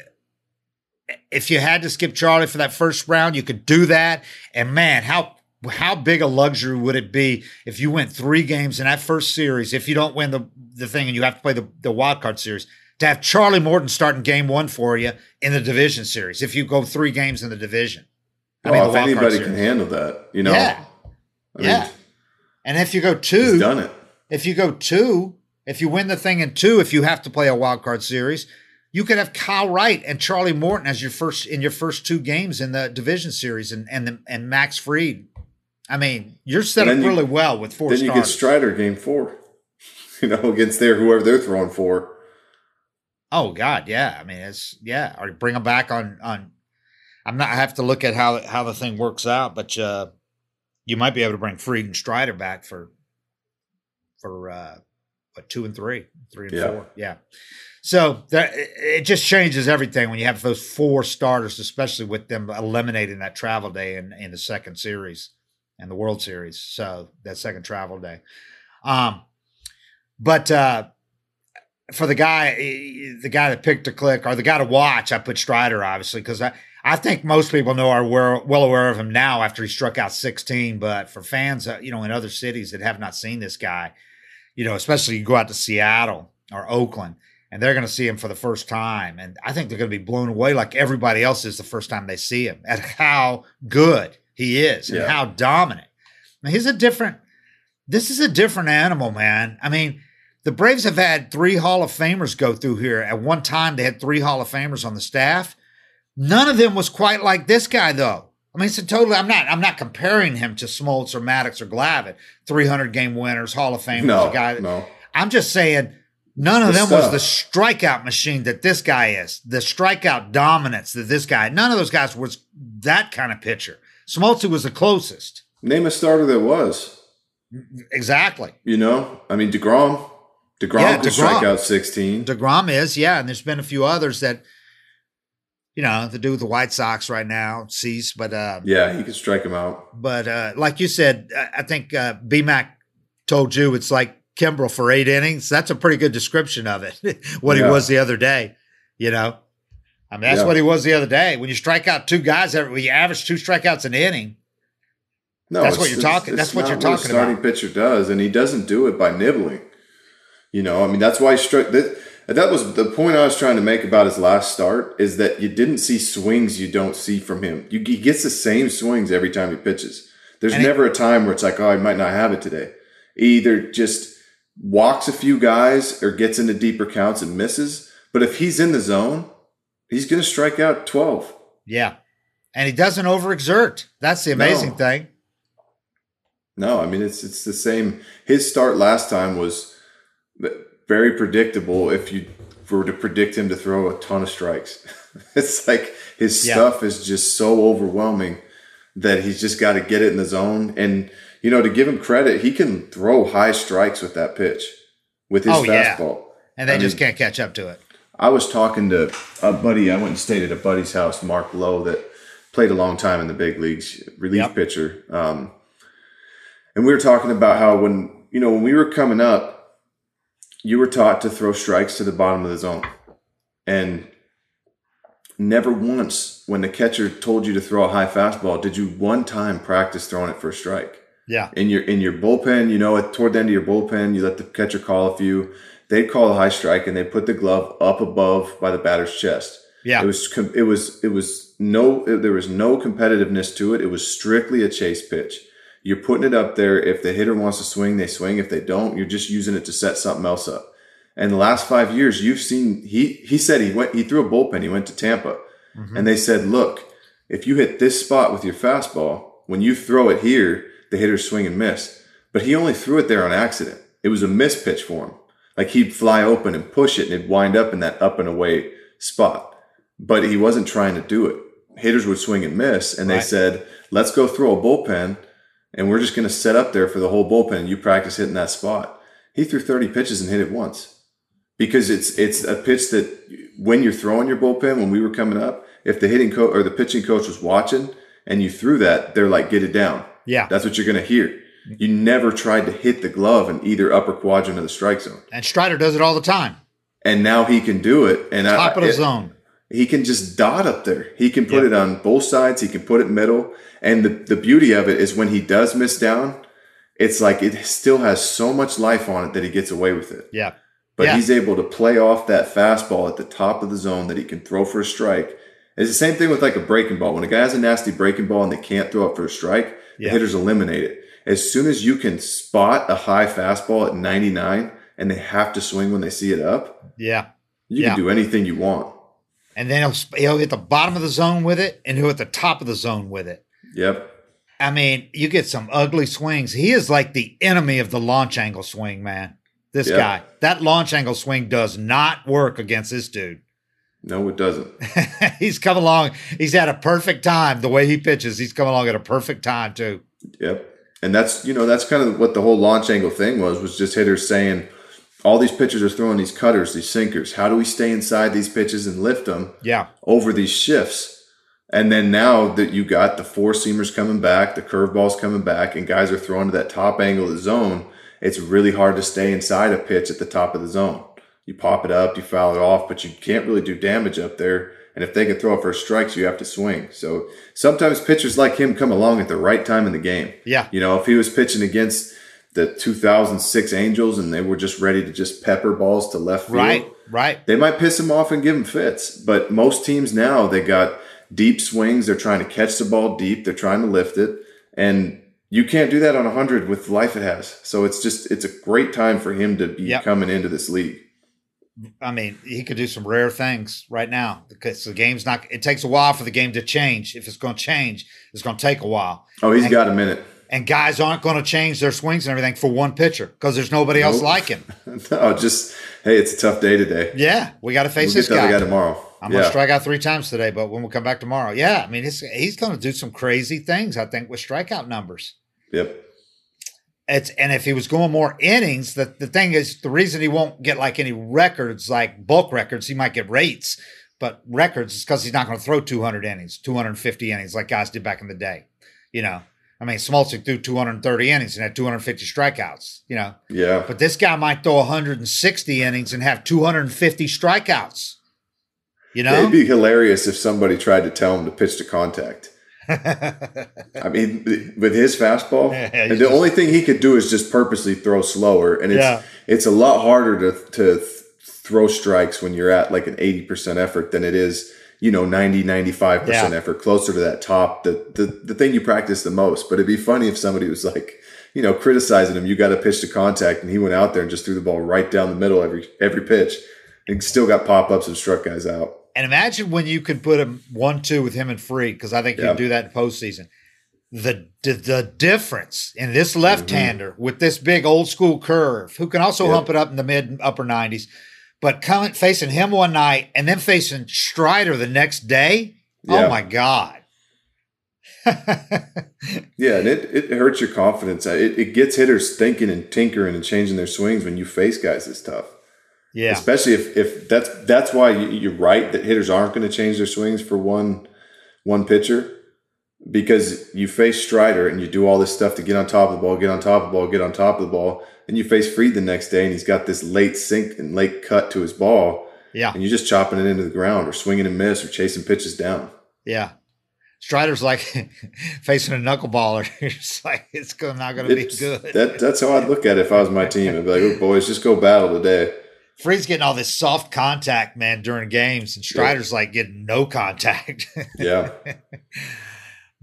if you had to skip Charlie for that first round, you could do that. And man, how how big a luxury would it be if you went three games in that first series? If you don't win the the thing and you have to play the the wild card series, to have Charlie Morton starting game one for you in the division series. If you go three games in the division, I well, mean, if anybody can handle that, you know, yeah, I yeah. And if you go two, done it. If you go two, if you win the thing in two, if you have to play a wild card series, you could have Kyle Wright and Charlie Morton as your first in your first two games in the division series, and and the, and Max Fried. I mean, you're set up really well with four. Then you get Strider game four, [LAUGHS] you know, against their whoever they're throwing for. Oh God, yeah. I mean, it's yeah. Or bring them back on on. I'm not. I have to look at how how the thing works out, but uh, you might be able to bring Fried and Strider back for for uh, what two and three, three and yeah. four, yeah. So that it just changes everything when you have those four starters, especially with them eliminating that travel day in in the second series and the World Series. So that second travel day. Um, but uh, for the guy, the guy that picked to click or the guy to watch, I put Strider obviously because I, I think most people know are well aware of him now after he struck out 16. But for fans, uh, you know, in other cities that have not seen this guy, you know, especially you go out to Seattle or Oakland and they're going to see him for the first time. And I think they're going to be blown away like everybody else is the first time they see him at how good he is and how dominant. I mean, he's a different, this is a different animal, man. I mean, the Braves have had three Hall of Famers go through here. At one time, they had three Hall of Famers on the staff. None of them was quite like this guy, though. I mean, it's a totally. I'm not. I'm not comparing him to Smoltz or Maddux or Glavine, 300 game winners, Hall of Famers. No, guy. no. I'm just saying, none of the them stuff. was the strikeout machine that this guy is. The strikeout dominance that this guy. None of those guys was that kind of pitcher. Smoltz was the closest. Name a starter that was. Exactly. You know, I mean, Degrom. DeGrom yeah, could DeGrom. strike out 16. DeGrom is, yeah. And there's been a few others that, you know, to do with the White Sox right now, Cease, but uh, yeah, he could strike him out. But uh, like you said, I think uh, BMAC told you it's like Kimbrel for eight innings. That's a pretty good description of it. [LAUGHS] what yeah. he was the other day, you know. I mean, that's yeah. what he was the other day. When you strike out two guys, every you average two strikeouts an inning. No, that's what you're talking. It's, that's what you're talking what a starting about. pitcher does, and he doesn't do it by nibbling. You know, I mean, that's why he struck. That, that was the point I was trying to make about his last start is that you didn't see swings you don't see from him. You, he gets the same swings every time he pitches. There's and never a time where it's like, oh, I might not have it today. He either just walks a few guys or gets into deeper counts and misses. But if he's in the zone, he's going to strike out 12. Yeah. And he doesn't overexert. That's the amazing no. thing. No, I mean, it's, it's the same. His start last time was very predictable if you were to predict him to throw a ton of strikes. [LAUGHS] it's like his yeah. stuff is just so overwhelming that he's just got to get it in the zone. And, you know, to give him credit, he can throw high strikes with that pitch, with his oh, fastball. Yeah. And they I just mean, can't catch up to it. I was talking to a buddy, I went and stayed at a buddy's house, Mark Lowe, that played a long time in the big leagues, relief yep. pitcher. Um, and we were talking about how when, you know, when we were coming up, you were taught to throw strikes to the bottom of the zone. And never once, when the catcher told you to throw a high fastball, did you one time practice throwing it for a strike. Yeah. In your in your bullpen, you know, toward the end of your bullpen, you let the catcher call a few. They'd call a high strike and they put the glove up above by the batter's chest. Yeah. It was it was it was no there was no competitiveness to it. It was strictly a chase pitch. You're putting it up there. If the hitter wants to swing, they swing. If they don't, you're just using it to set something else up. And the last five years, you've seen he he said he went he threw a bullpen. He went to Tampa, mm-hmm. and they said, look, if you hit this spot with your fastball, when you throw it here, the hitters swing and miss. But he only threw it there on accident. It was a miss pitch for him. Like he'd fly open and push it, and it'd wind up in that up and away spot, but he wasn't trying to do it. Hitters would swing and miss, and they said, "Let's go throw a bullpen, and we're just going to set up there for the whole bullpen. And you practice hitting that spot." He threw 30 pitches and hit it once because it's it's a pitch that when you're throwing your bullpen, when we were coming up, if the hitting coach or the pitching coach was watching and you threw that, they're like, "Get it down." Yeah. That's what you're going to hear. You never tried to hit the glove in either upper quadrant of the strike zone. And Strider does it all the time. And now he can do it. And I- Top of the it- zone. He can just dot up there. He can put Yeah. it on both sides. He can put it middle. And the, the beauty of it is when he does miss down, it's like it still has so much life on it that he gets away with it. Yeah. But Yeah. he's able to play off that fastball at the top of the zone that he can throw for a strike. It's the same thing with like a breaking ball. When a guy has a nasty breaking ball and they can't throw it for a strike, Yeah. the hitters eliminate it. As soon as you can spot a high fastball at 99 and they have to swing when they see it up, Yeah. you can do anything you want. And then he'll, he'll hit the bottom of the zone with it and he'll hit the top of the zone with it. Yep. I mean, you get some ugly swings. He is like the enemy of the launch angle swing, man. This Yeah. guy. That launch angle swing does not work against this dude. No, it doesn't. [LAUGHS] he's come along. He's had a perfect time. The way he pitches, he's come along at a perfect time too. Yep. And that's you know that's kind of what the whole launch angle thing was was just hitters saying all these pitchers are throwing these cutters, these sinkers. How do we stay inside these pitches and lift them Yeah. over these shifts? And then now that you got the four seamers coming back, the curveballs coming back, and guys are throwing to that top angle of the zone, it's really hard to stay inside a pitch at the top of the zone. You pop it up, you foul it off, but you can't really do damage up there. And if they can throw it for strikes, you have to swing. So sometimes pitchers like him come along at the right time in the game. Yeah. You know, if he was pitching against the 2006 Angels and they were just ready to just pepper balls to left field, Right. Right. they might piss him off and give him fits. But most teams now, they got deep swings. They're trying to catch the ball deep. They're trying to lift it. And you can't do that on 100 with the life it has. So it's just, it's a great time for him to be Yep. coming into this league. I mean, he could do some rare things right now because the game's not. It takes a while for the game to change. If it's going to change, it's going to take a while. Oh, he's And- got a minute. And guys aren't going to change their swings and everything for one pitcher because there's nobody else like him. [LAUGHS] no, just, hey, it's a tough day today. Yeah, we got to face We'll this guy. guy tomorrow. I'm yeah. going to strike out three times today, but when we come back tomorrow, yeah, I mean, it's, he's going to do some crazy things. I think with strikeout numbers. Yep. It's and if he was going more innings, the, the thing is the reason he won't get like any records, like bulk records, he might get rates, but records is because he's not going to throw 200 innings, 250 innings like guys did back in the day. You know, I mean, Smoltz threw 230 innings and had 250 strikeouts. You know, Yeah. but this guy might throw 160 innings and have 250 strikeouts. You know, It'd be hilarious if somebody tried to tell him to pitch to contact. [LAUGHS] I mean, with his fastball, Yeah, the just- only thing he could do is just purposely throw slower, and it's Yeah. it's a lot harder to to th- throw strikes when you're at like an 80% effort than it is, you know, 90 95% Yeah. effort, closer to that top, the, the the thing you practice the most. But it'd be funny if somebody was like, you know, criticizing him, you got to pitch to contact, and he went out there and just threw the ball right down the middle every every pitch, and still got pop ups and struck guys out. And imagine when you could put him one two with him and free because I think you Yeah. can do that in postseason. The, the the difference in this left hander mm-hmm. with this big old school curve, who can also Yep. hump it up in the mid upper nineties, but coming facing him one night and then facing Strider the next day. Oh yeah. Oh my god! [LAUGHS] Yeah, and it, it hurts your confidence. It, it gets hitters thinking and tinkering and changing their swings when you face guys this tough. yeah, Especially if, if that's that's why you're right that hitters aren't going to change their swings for one one pitcher because you face Strider and you do all this stuff to get on top of the ball, get on top of the ball, get on top of the ball, and you face Fried the next day and he's got this late sink and late cut to his ball, yeah, and you're just chopping it into the ground or swinging and miss or chasing pitches down. yeah. Strider's like [LAUGHS] facing a knuckleballer. [LAUGHS] it's like it's not going to be good. That, that's how I'd look at it if I was my team. I'd be like, oh, boys, just go battle today. Fried's getting all this soft contact, man, during games, and Strider's like getting no contact. [LAUGHS] Yeah.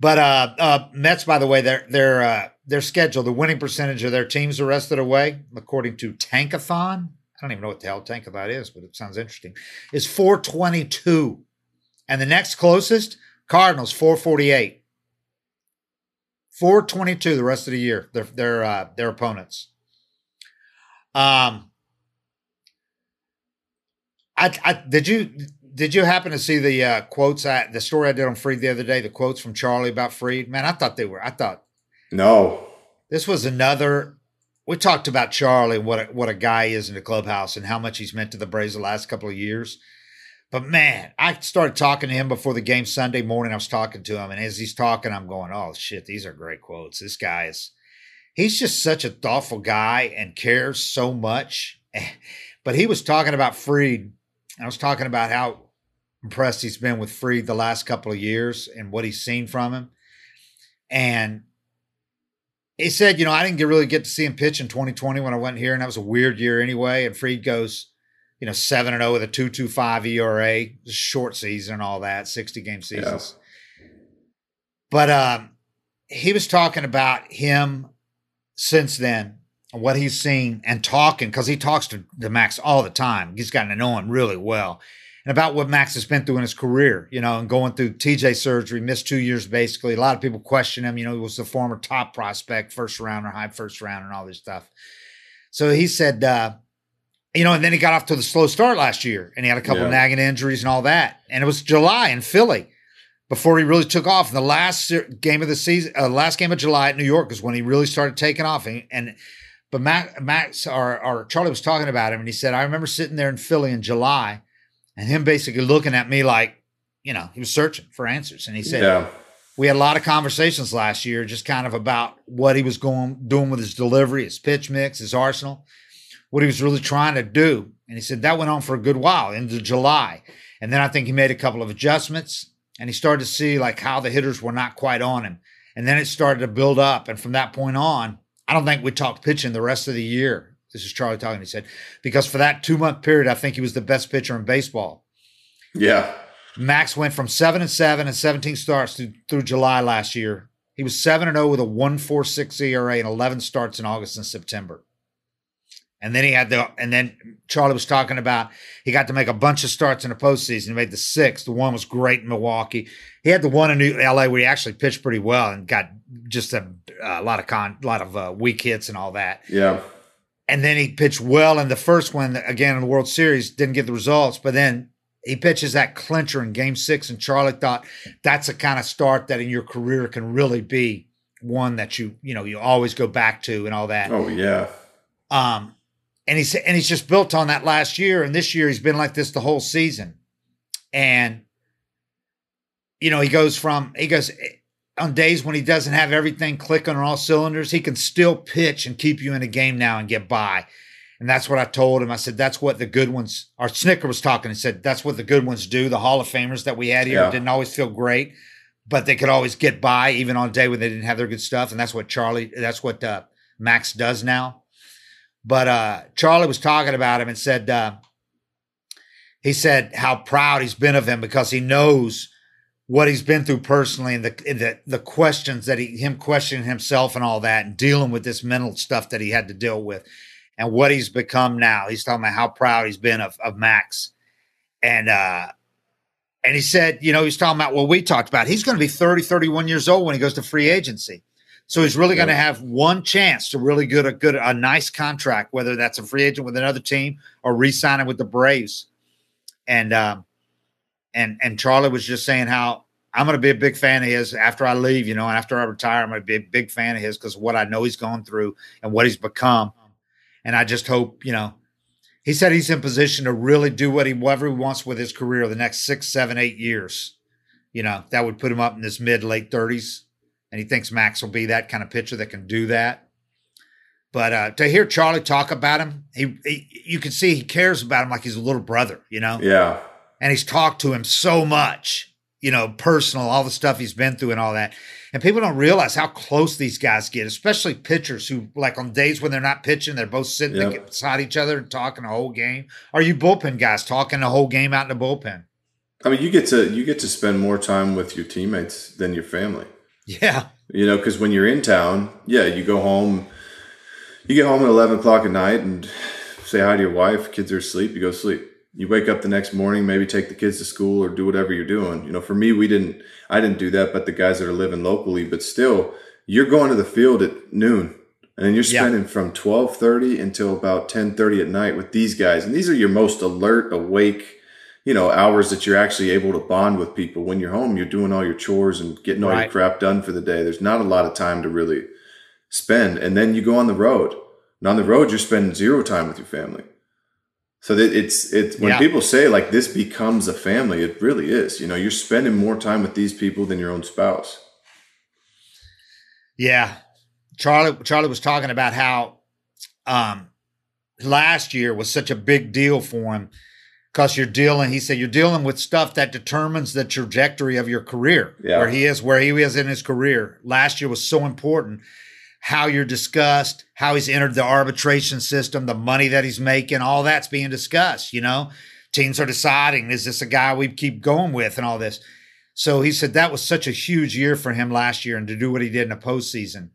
But uh, uh, Mets, by the way, their their uh, their schedule, the winning percentage of their teams the rest of the way, according to Tankathon, I don't even know what the hell Tankathon is, but it sounds interesting, is four twenty two, and the next closest Cardinals four forty eight. 422 the rest of the year their their uh, their opponents. Um I, I did you did you happen to see the uh, quotes? I, the story I did on Fried the other day. The quotes from Charlie about Fried. Man, I thought they were. I thought no. This was another. We talked about Charlie, what a, what a guy is in the clubhouse, and how much he's meant to the Braves the last couple of years. But man, I started talking to him before the game Sunday morning. I was talking to him, and as he's talking, I'm going, "Oh shit, these are great quotes." This guy is. He's just such a thoughtful guy and cares so much. [LAUGHS] But he was talking about Fried. I was talking about how impressed he's been with Fried the last couple of years and what he's seen from him. And he said, you know, I didn't get, really get to see him pitch in 2020 when I went here, and that was a weird year anyway. And Fried goes, you know, seven and zero oh with a two two five ERA, short season and all that, 60 game seasons. Yeah. But um, he was talking about him since then what he's seen and talking because he talks to, to Max all the time. He's gotten to know him really well. And about what Max has been through in his career, you know, and going through TJ surgery, missed two years basically. A lot of people question him. You know, he was the former top prospect, first round or high first round, and all this stuff. So he said, uh, you know, and then he got off to the slow start last year, and he had a couple yeah. nagging injuries and all that. And it was July in Philly before he really took off. And the last game of the season, uh, last game of July at New York is when he really started taking off. And, and but Max or, or Charlie was talking about him, and he said, I remember sitting there in Philly in July, and him basically looking at me like, you know, he was searching for answers. And he said, yeah. We had a lot of conversations last year, just kind of about what he was going doing with his delivery, his pitch mix, his arsenal, what he was really trying to do. And he said that went on for a good while into July. And then I think he made a couple of adjustments and he started to see like how the hitters were not quite on him. And then it started to build up. And from that point on, I don't think we talked pitching the rest of the year. This is Charlie talking. He said, because for that two month period, I think he was the best pitcher in baseball. Yeah. Max went from seven and seven and 17 starts through, through July last year. He was seven and zero oh with a one four six ERA and 11 starts in August and September. And then he had the, and then Charlie was talking about he got to make a bunch of starts in the postseason. He made the sixth. The one was great in Milwaukee. He had the one in New LA where he actually pitched pretty well and got just a, a lot of con, a lot of uh, weak hits and all that. Yeah. And then he pitched well in the first one again in the World Series. Didn't get the results, but then he pitches that clincher in Game Six, and Charlie thought that's a kind of start that in your career can really be one that you you know you always go back to and all that. Oh yeah. Um, and he's and he's just built on that last year, and this year he's been like this the whole season, and you know he goes from he goes on days when he doesn't have everything clicking on all cylinders, he can still pitch and keep you in a game now and get by. And that's what I told him. I said, that's what the good ones, our Snitker was talking and said, that's what the good ones do. The Hall of Famers that we had here yeah. didn't always feel great, but they could always get by even on a day when they didn't have their good stuff. And that's what Charlie, that's what uh, Max does now. But uh, Charlie was talking about him and said, uh, he said how proud he's been of him because he knows what he's been through personally and the the, the questions that he him questioning himself and all that and dealing with this mental stuff that he had to deal with and what he's become now. He's talking about how proud he's been of, of Max. And uh and he said, you know, he's talking about what we talked about. He's going to be 30, 31 years old when he goes to free agency. So he's really going to have one chance to really get a good, a nice contract, whether that's a free agent with another team or re-signing with the Braves. And um, and and Charlie was just saying how I'm going to be a big fan of his after I leave, you know, and after I retire, I'm going to be a big fan of his because what I know he's gone through and what he's become. And I just hope, you know, he said he's in position to really do what he whatever he wants with his career the next six, seven, eight years. You know, that would put him up in his mid late 30s. And he thinks Max will be that kind of pitcher that can do that. But uh, to hear Charlie talk about him, he, he you can see he cares about him like he's a little brother, you know? Yeah and he's talked to him so much, you know, personal, all the stuff he's been through and all that. And people don't realize how close these guys get, especially pitchers who, like, on days when they're not pitching, they're both sitting yep. beside each other and talking the whole game. Are you bullpen guys talking the whole game out in the bullpen? I mean, you get to you get to spend more time with your teammates than your family. Yeah, you know, because when you're in town, yeah, you go home, you get home at eleven o'clock at night and say hi to your wife. Kids are asleep. You go sleep you wake up the next morning, maybe take the kids to school or do whatever you're doing. You know, for me, we didn't, I didn't do that, but the guys that are living locally, but still, you're going to the field at noon and then you're spending yeah. from 1230 until about 1030 at night with these guys. And these are your most alert, awake, you know, hours that you're actually able to bond with people. When you're home, you're doing all your chores and getting all Right. your crap done for the day. There's not a lot of time to really spend. And then you go on the road. And on the road, you're spending zero time with your family. So that it's it's when Yeah. people say like this becomes a family, it really is. You know, you're spending more time with these people than your own spouse. Yeah. Charlie Charlie was talking about how um last year was such a big deal for him because you're dealing he said you're dealing with stuff that determines the trajectory of your career Yeah. where he is where he is in his career last year was so important how you're discussed how he's entered the arbitration system the money that he's making all that's being discussed you know teams are deciding is this a guy we keep going with and all this so he said that was such a huge year for him last year and to do what he did in the postseason.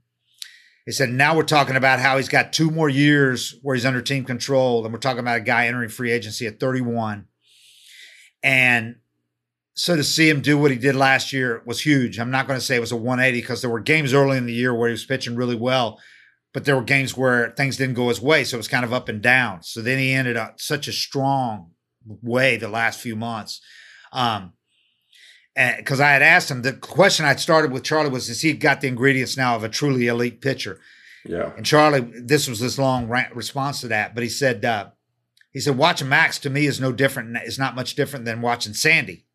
He said now we're talking about how he's got two more years where he's under team control, and we're talking about a guy entering free agency at 31. And so to see him do what he did last year was huge. I'm not going to say it was a 180 because there were games early in the year where he was pitching really well, but there were games where things didn't go his way, so it was kind of up and down. So then he ended up such a strong way the last few months. Um, because I had asked him the question I started with Charlie was, "Has he got the ingredients now of a truly elite pitcher?" Yeah. And Charlie, this was this long rant response to that, but he said, uh, "He said watching Max to me is no different. Is not much different than watching Sandy.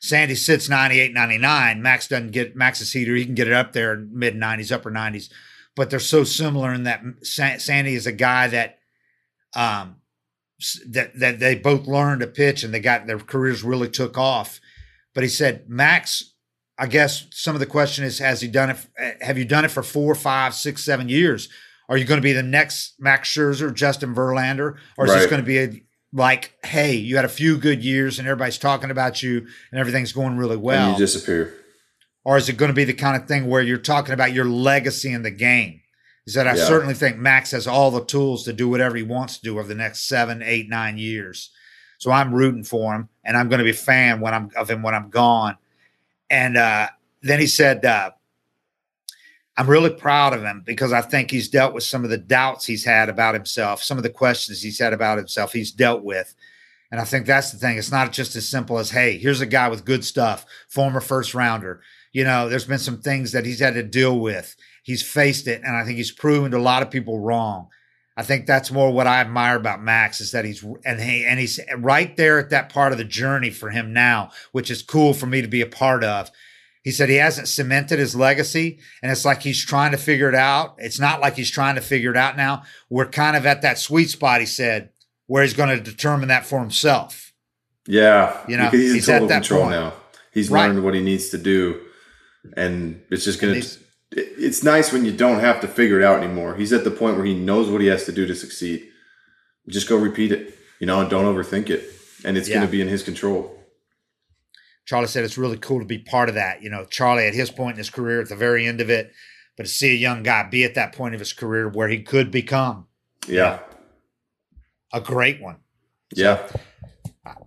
Sandy sits 98, 99. Max doesn't get Max's heater. He can get it up there in mid 90s, upper 90s, but they're so similar in that Sa- Sandy is a guy that." Um, that that they both learned to pitch and they got their careers really took off. But he said, Max, I guess some of the question is, has he done it? Eh, have you done it for four, five, six, seven years? Are you going to be the next Max Scherzer, Justin Verlander, or is this going to be a, like, hey, you had a few good years and everybody's talking about you and everything's going really well, and you disappear. or is it going to be the kind of thing where you're talking about your legacy in the game? He said, I Yeah. certainly think Max has all the tools to do whatever he wants to do over the next seven, eight, nine years. So I'm rooting for him, and I'm going to be a fan when I'm of him when I'm gone. And uh, then he said, uh, "I'm really proud of him because I think he's dealt with some of the doubts he's had about himself, some of the questions he's had about himself. He's dealt with." And I think that's the thing. It's not just as simple as, hey, here's a guy with good stuff, former first rounder. You know, there's been some things that he's had to deal with. He's faced it, and I think he's proven a lot of people wrong. I think that's more what I admire about Max is that he's and he and he's right there at that part of the journey for him now, which is cool for me to be a part of. He said he hasn't cemented his legacy, and it's like he's trying to figure it out. It's not like he's trying to figure it out now. We're kind of at that sweet spot, he said, where he's going to determine that for himself. Yeah, You know, he's, he's in at that control point. now. He's Right. learned what he needs to do, and it's just he's- it- It's nice when you don't have to figure it out anymore. He's at the point where he knows what he has to do to succeed. Just go repeat it, you know, and don't overthink it, and it's Yeah. going to be in his control. Charlie said it's really cool to be part of that. You know, Charlie at his point in his career, at the very end of it, but to see a young guy be at that point of his career where he could become Yeah, a great one. yeah,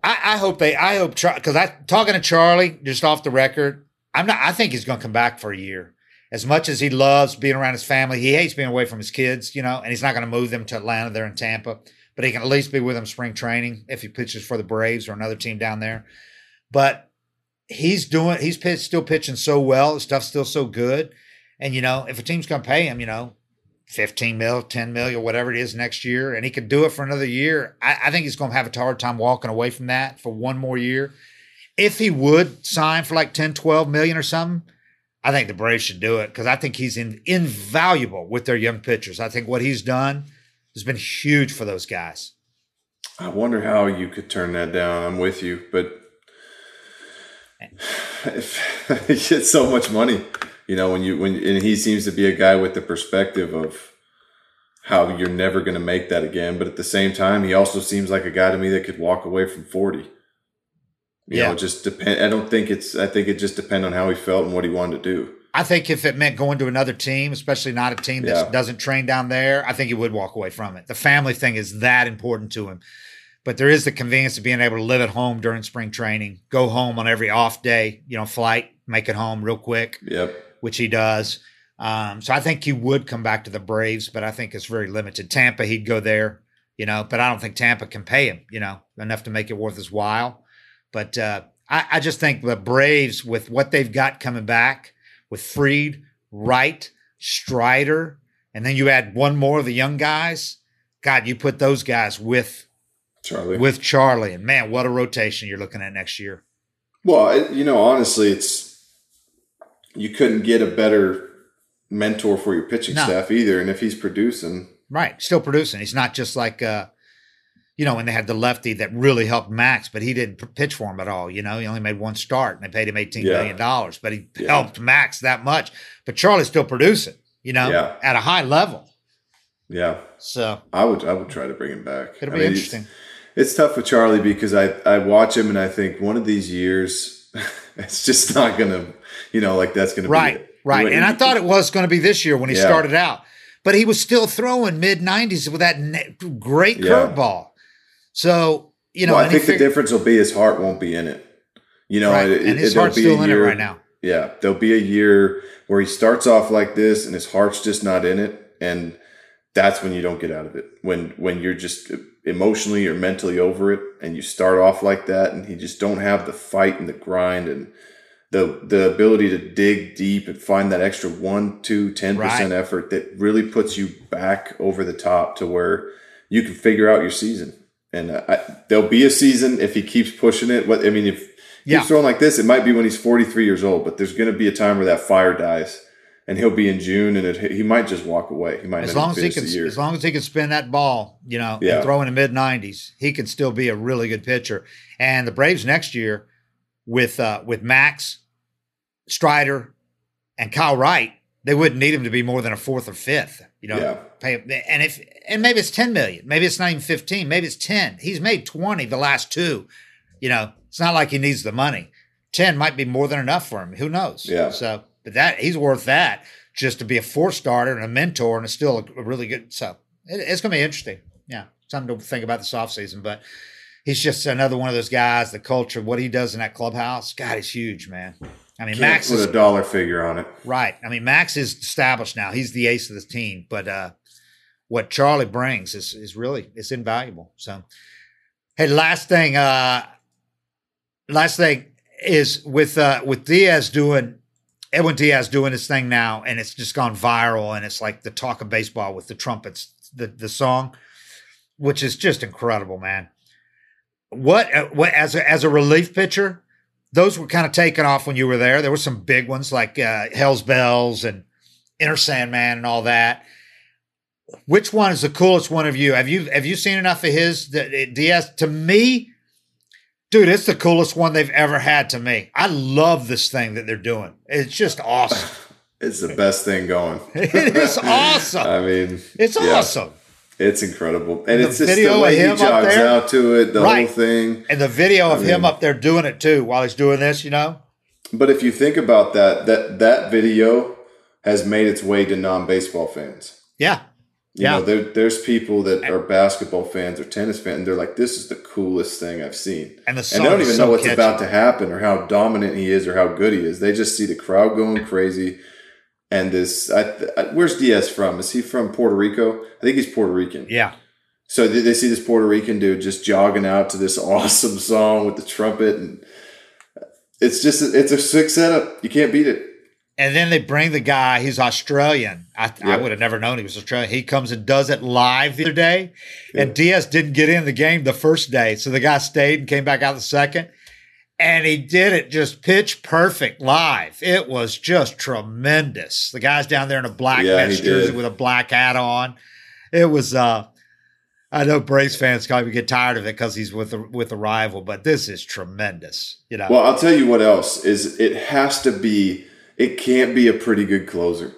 I, I hope they. I hope because I talking to Charlie just off the record. I'm not. I think he's going to come back for a year. As much as he loves being around his family, he hates being away from his kids. You know, and he's not going to move them to Atlanta. They're in Tampa, but he can at least be with them spring training if he pitches for the Braves or another team down there. But he's doing. He's pitch, still pitching so well. His stuff's still so good. And you know, if a team's going to pay him, you know, 15 mil, 10 mil, or whatever it is next year, and he could do it for another year, I, I think he's going to have a hard time walking away from that for one more year. If he would sign for like 10, 12 million or something, I think the Braves should do it because I think he's in, invaluable with their young pitchers. I think what he's done has been huge for those guys. I wonder how you could turn that down. I'm with you, but if [LAUGHS] gets so much money, you know, when you when and he seems to be a guy with the perspective of how you're never going to make that again, but at the same time, he also seems like a guy to me that could walk away from 40. You Yeah. know, just depend. I don't think it's. I think it just depend on how he felt and what he wanted to do. I think if it meant going to another team, especially not a team that Yeah. doesn't train down there, I think he would walk away from it. The family thing is that important to him. But there is the convenience of being able to live at home during spring training, go home on every off day, you know, flight, make it home real quick, Yep. which he does. Um, so I think he would come back to the Braves, but I think it's very limited. Tampa, he'd go there, you know, but I don't think Tampa can pay him, you know, enough to make it worth his while. But uh, I, I just think the Braves, with what they've got coming back, with Fried, Wright, Strider, and then you add one more of the young guys. God, you put those guys with Charlie. with Charlie, and man, what a rotation you're looking at next year. Well, you know, honestly, it's you couldn't get a better mentor for your pitching No. staff either. And if he's producing, Right, still producing. He's not just like uh, you know when they had the lefty that really helped Max, but he didn't pitch for him at all. You know, he only made one start, and they paid him eighteen Yeah. million dollars, but he Yeah. helped Max that much. But Charlie's still producing. You know, Yeah. at a high level. yeah, So I would I would try to bring him back. it'll I be mean, interesting. It's, it's tough with Charlie because I I watch him and I think one of these years [LAUGHS] it's just not gonna you know like that's gonna Right, be it. right. And I thought it was going to be this year when he started out, but he was still throwing mid 90s with that great curveball. So, you know, well, I think the difference will be his heart won't be in it. You know, right, it, and his it, heart's still in it right now. Yeah, there'll be a year where he starts off like this and his heart's just not in it, and that's when you don't get out of it. When when you're just emotionally or mentally over it, and you start off like that, and he just don't have the fight and the grind and the the ability to dig deep and find that extra one, two, ten percent Right. effort that really puts you back over the top to where you can figure out your season. And uh, I, there'll be a season if he keeps pushing it. What I mean, if Yeah. keeps throwing like this, it might be when he's 43 years old. But there's going to be a time where that fire dies, and he'll be in June, and it, he might just walk away. He might As long as he can, as long as he can spin that ball, you know, Yeah. and throw in the mid nineties, he can still be a really good pitcher. And the Braves next year, with uh, with Max, Strider, and Kyle Wright, they wouldn't need him to be more than a fourth or fifth. You know, Yeah. pay and if and maybe it's ten million, maybe it's not even fifteen, maybe it's ten. He's made twenty the last two. You know, it's not like he needs the money. Ten might be more than enough for him. Who knows? Yeah. So, but that he's worth that just to be a four starter and a mentor and it's still a, a really good. So it, it's going to be interesting. Yeah, something to think about this offseason. But he's just another one of those guys. The culture, what he does in that clubhouse, God, is huge, man. I mean, Can't Max put is a dollar figure on it. Right. I mean, Max is established now. He's the ace of the team, but uh, what Charlie brings is is really it's invaluable. So, hey, last thing, uh, last thing is with uh, with Diaz doing Edwin Diaz doing his thing now, and it's just gone viral, and it's like the talk of baseball with the trumpets, the the song, which is just incredible, man. What uh, what as a, as a relief pitcher, those were kind of taken off when you were there. There were some big ones like uh, Hell's Bells and Enter Sandman and all that. Which one is the coolest one of you? Have you have you seen enough of his that it- To me, dude, it's the coolest one they've ever had. To me, I love this thing that they're doing. It's just awesome. [LAUGHS] It's the best thing going. it is [LAUGHS] awesome. I mean, It's yeah, awesome. It's incredible, and The it's just video the of way he him up jogs there? out to it, the Right. whole thing. And the video of I him up there doing it too while he's doing this, you know. But if you think about that, that that video has made its way to non-baseball fans. Yeah, You Yeah. know, there, there's people that are basketball fans or tennis fans. And they're like, "This is the coolest thing I've seen," and the and they don't even so know what's catchy. about to happen or how dominant he is or how good he is. They just see the crowd going crazy. And this, I, I, where's Diaz from? Is he from Puerto Rico? I think he's Puerto Rican. Yeah, So they, they see this Puerto Rican dude just jogging out to this [LAUGHS] awesome song with the trumpet, and it's just it's a sick setup. You can't beat it. And then they bring the guy, he's Australian. I, I would have never known he was Australian. He comes and does it live the other day. And Diaz didn't get in the game the first day. So the guy stayed and came back out the second. And he did it just pitch perfect live. It was just tremendous. The guy's down there in a black Yeah, Mets jersey with a black hat on. It was uh I know Braves fans probably get tired of it because he's with the with the rival, but this is tremendous. You know. Well, I'll tell you what else is. It has to be. It can't be a pretty good closer.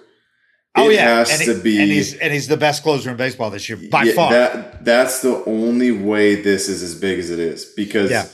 oh it yeah, has and, to he- be. and he's and he's the best closer in baseball this year by Yeah, far. That that's the only way this is as big as it is because Yeah.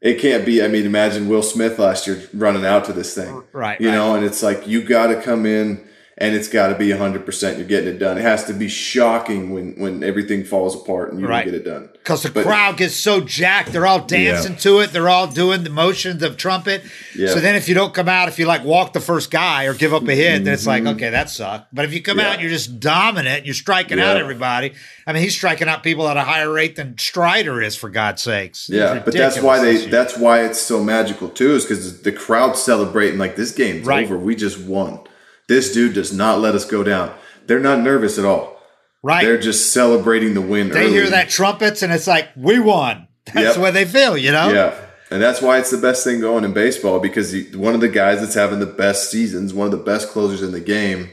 It can't be. I mean, imagine Will Smith last year running out to this thing, right, you right. know, and it's like you got to come in and it's got to be 100% you're getting it done. It has to be shocking when when everything falls apart and you Right. don't get it done. Because the But- crowd gets so jacked, they're all dancing to it. They're all doing the motions of trumpet. Yeah. So then, if you don't come out, if you like walk the first guy or give up a hit, then it's like, okay, that sucked. But if you come Mm-hmm. Yeah. out and you're just dominant, you're striking out everybody. I mean, he's striking out people at a higher rate than Strider is, for God's sakes. Yeah, but that's why they that's why it's so magical too is because the crowd's celebrating like this game's Right. over. We just won. This dude does not let us go down. They're not nervous at all. right. They're just celebrating the win. they early. hear that trumpets and it's like, we won. [LAUGHS] That's Yep. the way they feel, you know? Yeah. And that's why it's the best thing going in baseball because he, one of the guys that's having the best seasons, one of the best closers in the game,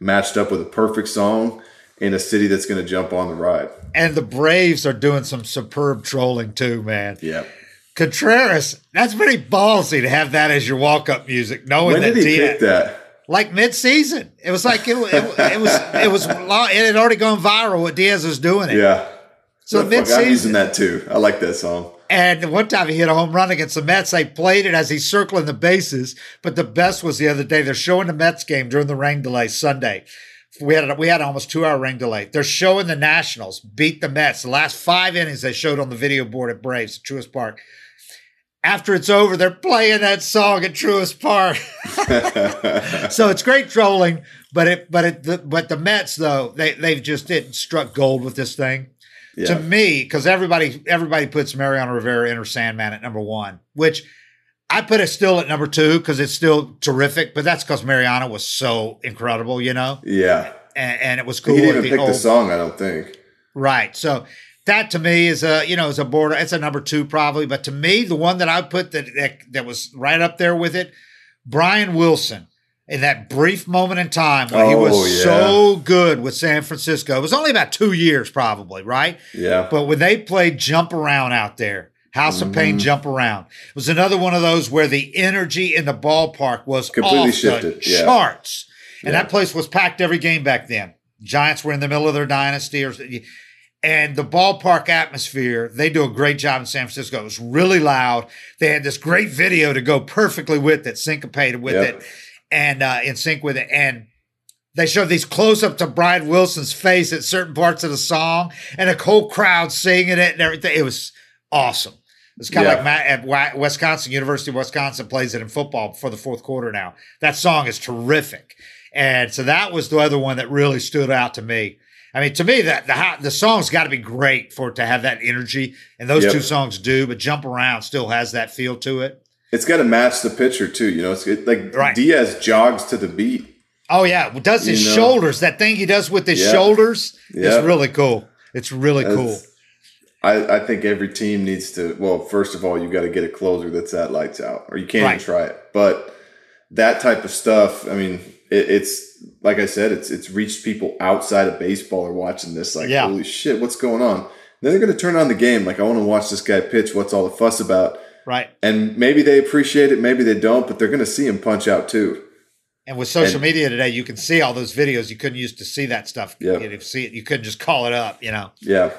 matched up with a perfect song in a city that's going to jump on the ride. And the Braves are doing some superb trolling too, man. Yeah. Contreras, that's pretty ballsy to have that as your walk-up music, knowing When that did he Diaz- pick that? Like mid-season. It was like it, it, it was it was long, it had already gone viral. What Diaz was doing it. Yeah. So Fuck, I'm using mid-season, that too. I like that song. and one time he hit a home run against the Mets. They played it as he's circling the bases. But the best was the other day. They're showing the Mets game during the rain delay Sunday. We had a, we had almost two hour rain delay. They're showing the Nationals beat the Mets. The last five innings they showed on the video board at Braves Truist Park. After it's over, they're playing that song at Truist Park. [LAUGHS] so it's great trolling, but it but it the, but the Mets though they they've just it struck gold with this thing. Yeah. To me, because everybody everybody puts Mariano Rivera in Enter Sandman at number one, which I put it still at number two because it's still terrific. But that's because Mariano was so incredible, you know, yeah. and, and it was cool. He didn't even pick the song, I don't think. Right. So that to me is a you know is a border. It's a number two probably, but to me the one that I put that that, that was right up there with it, Brian Wilson. In that brief moment in time when he Oh, was yeah. so good with San Francisco, it was only about two years, probably, right? Yeah. But when they played Jump Around out there, House of Mm-hmm. Pain Jump Around, it was another one of those where the energy in the ballpark was Completely shifted, yeah. charts. And Yeah. that place was packed every game back then. Giants were in the middle of their dynasty or and the ballpark atmosphere, they do a great job in San Francisco. It was really loud. They had this great video to go perfectly with it, syncopated with Yep. it, and uh, in sync with it. And they showed these close up to Brian Wilson's face at certain parts of the song, and the whole crowd singing it and everything. It was awesome. It's kind of Yeah. like at Wisconsin, University of Wisconsin plays it in football for the fourth quarter now. That song is terrific. And so that was the other one that really stood out to me. I mean, to me, that the the song's got to be great for it to have that energy, and those Yep. two songs do. But "Jump Around" still has that feel to it. It's got to match the pitcher too. You know, it's it, like Right. Diaz jogs to the beat. Oh yeah, well, does his You know? shoulders? That thing he does with his Yeah. shoulders Yeah. is really cool. It's really cool. I, I think every team needs to. Well, first of all, you got to get a closer that's that lights out, or you can't Right. even try it. But that type of stuff, I mean, it, it's like I said, it's it's reached people outside of baseball are watching this. Like, Yeah. holy shit, what's going on? Then they're going to turn on the game. Like, I want to watch this guy pitch. What's all the fuss about? Right. And maybe they appreciate it, maybe they don't, but they're going to see him punch out too. And with social And- media today, you can see all those videos. You couldn't used to see that stuff. Yeah. You, see it. You couldn't just call it up. You know. Yeah,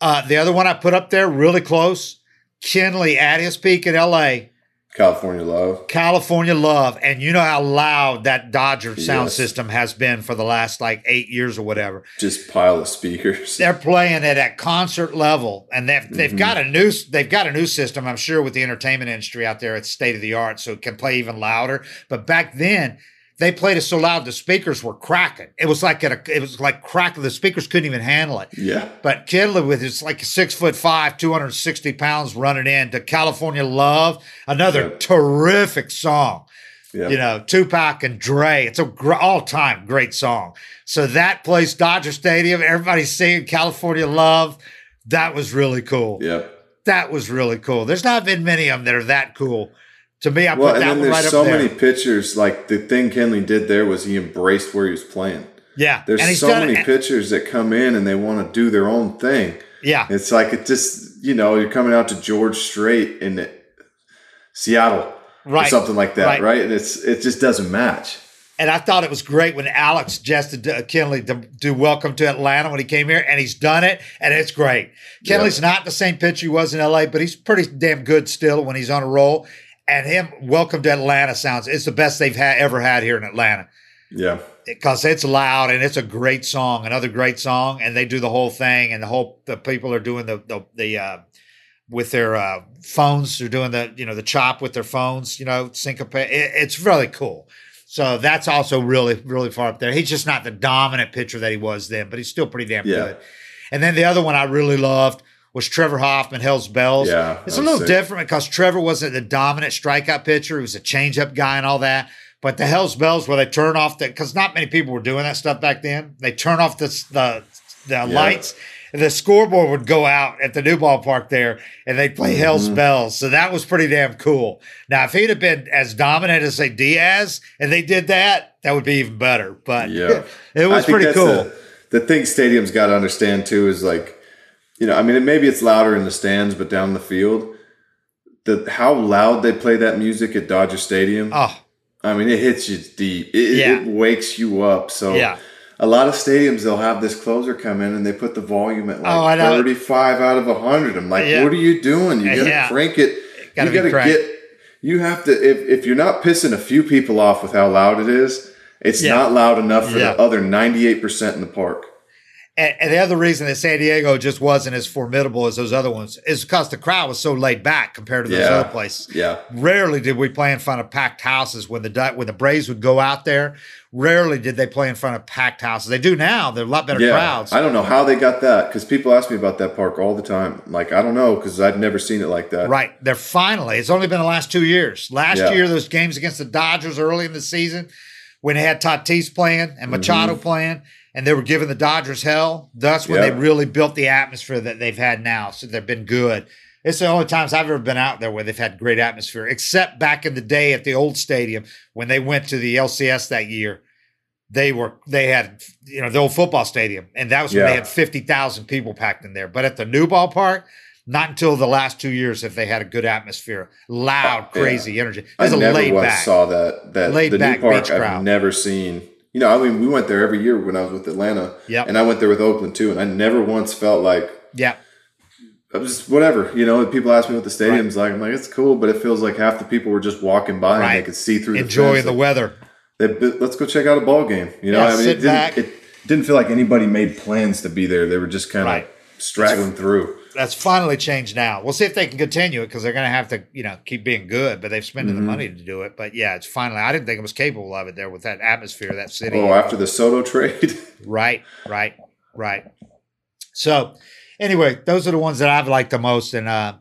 Uh, the other one I put up there, really close, Kenley at his peak in L.A. California love. California Love, and you know how loud that Dodger sound Yes. system has been for the last like eight years or whatever. Just pile of speakers. [LAUGHS] They're playing it at concert level, and they've they've Mm-hmm. got a new they've got a new system. I'm sure with the entertainment industry out there, it's state of the art, so it can play even louder. But back then, they played it so loud the speakers were cracking. It was like at a, it was like cracking. The speakers couldn't even handle it. Yeah, But Kenley with his like six foot five, 260 pounds running in to California Love, another Yeah. terrific song. yeah. You know, Tupac and Dre. It's a gr- all time great song. So that place, Dodger Stadium, everybody's singing California Love. That was really cool. yeah. That was really cool. There's not been many of them that are that cool. To me, I Well, put and that then one there's right so there. many pitchers. Like the thing Kenley did there was he embraced where he was playing. yeah, There's and so many it. pitchers that come in and they want to do their own thing. Yeah, It's like it just you know you're coming out to George Strait in Seattle or right. something like that, Right. right. And it's it just doesn't match. And I thought it was great when Alex suggested uh, Kenley to do Welcome to Atlanta when he came here, and he's done it, and it's great. Kenley's not the same pitcher he was in LA, but he's pretty damn good still when he's on a roll. And him, Welcome to Atlanta sounds it's the best they've had ever had here in Atlanta. Yeah, because it's loud and it's a great song, another great song, and they do the whole thing, and the whole the people are doing the the, the uh, with their uh, phones, they're doing the you know the chop with their phones, you know syncopate. It, it's really cool. So that's also really really far up there. He's just not the dominant pitcher that he was then, but he's still pretty damn Yeah. good. And then the other one I really loved was Trevor Hoffman, Hell's Bells. Yeah, it's a little sick. different because Trevor wasn't the dominant strikeout pitcher. He was a changeup guy and all that. But the Hell's Bells, where they turn off the, because not many people were doing that stuff back then. They turn off the the, the lights, and the scoreboard would go out at the new ballpark there, and they'd play Hell's Mm-hmm. Bells. So that was pretty damn cool. Now, if he'd have been as dominant as say Diaz, and they did that, that would be even better. But Yeah. [LAUGHS] it was pretty cool. The, the thing stadium's got to understand too is like, you know, I mean, maybe it's louder in the stands, but down the field, the how loud they play that music at Dodger Stadium. oh, I mean, it hits you deep. It, Yeah. it wakes you up. So Yeah. a lot of stadiums they'll have this closer come in and they put the volume at like oh, know. 35 out of 100. I'm like, Yeah. what are you doing? You gotta Yeah. crank it. Gotta you gotta cranked. get. You have to if if you're not pissing a few people off with how loud it is, it's not loud enough for the other 98 percent in the park. And, and the other reason that San Diego just wasn't as formidable as those other ones is because the crowd was so laid back compared to those Yeah. other places. Yeah. Rarely did we play in front of packed houses when the when the Braves would go out there. Rarely did they play in front of packed houses. They do now. They're a lot better Yeah, crowds. I don't know how they got that because people ask me about that park all the time. Like I don't know because I've never seen it like that. Right. They're finally, it's only been the last two years. Last Yeah. year, those games against the Dodgers early in the season, when they had Tatis playing and Mm-hmm. Machado playing, and they were giving the Dodgers hell, that's when Yeah. they really built the atmosphere that they've had now. So they've been good. It's the only times I've ever been out there where they've had great atmosphere, except back in the day at the old stadium when they went to the LCS that year. They were they had you know the old football stadium, and that was when they Yeah. had fifty thousand people packed in there. But at the new ballpark, not until the last two years have they had a good atmosphere, loud, Yeah. crazy energy. I There's a never laid back. saw that. That Laid the back new park beach I've crowd. never seen. You know, I mean, we went there every year when I was with Atlanta. Yep. And I went there with Oakland too, and I never once felt like yeah, I was just whatever. You know, people ask me what the stadium's like. I'm like, it's cool, but it feels like half the people were just walking by and they could see through enjoying the the weather. They, let's go check out a ball game. You know, Yeah, I mean, sit it didn't, back. it didn't feel like anybody made plans to be there. They were just kind of Right. straggling through. That's finally changed now. We'll see if they can continue it because they're going to have to, you know, keep being good. But they've spent Mm-hmm. the money to do it. But yeah, it's finally. I didn't think it was capable of it there with that atmosphere, that city. Oh, after the Soto trade. [LAUGHS] Right, right, right. So, anyway, those are the ones that I've liked the most, and uh,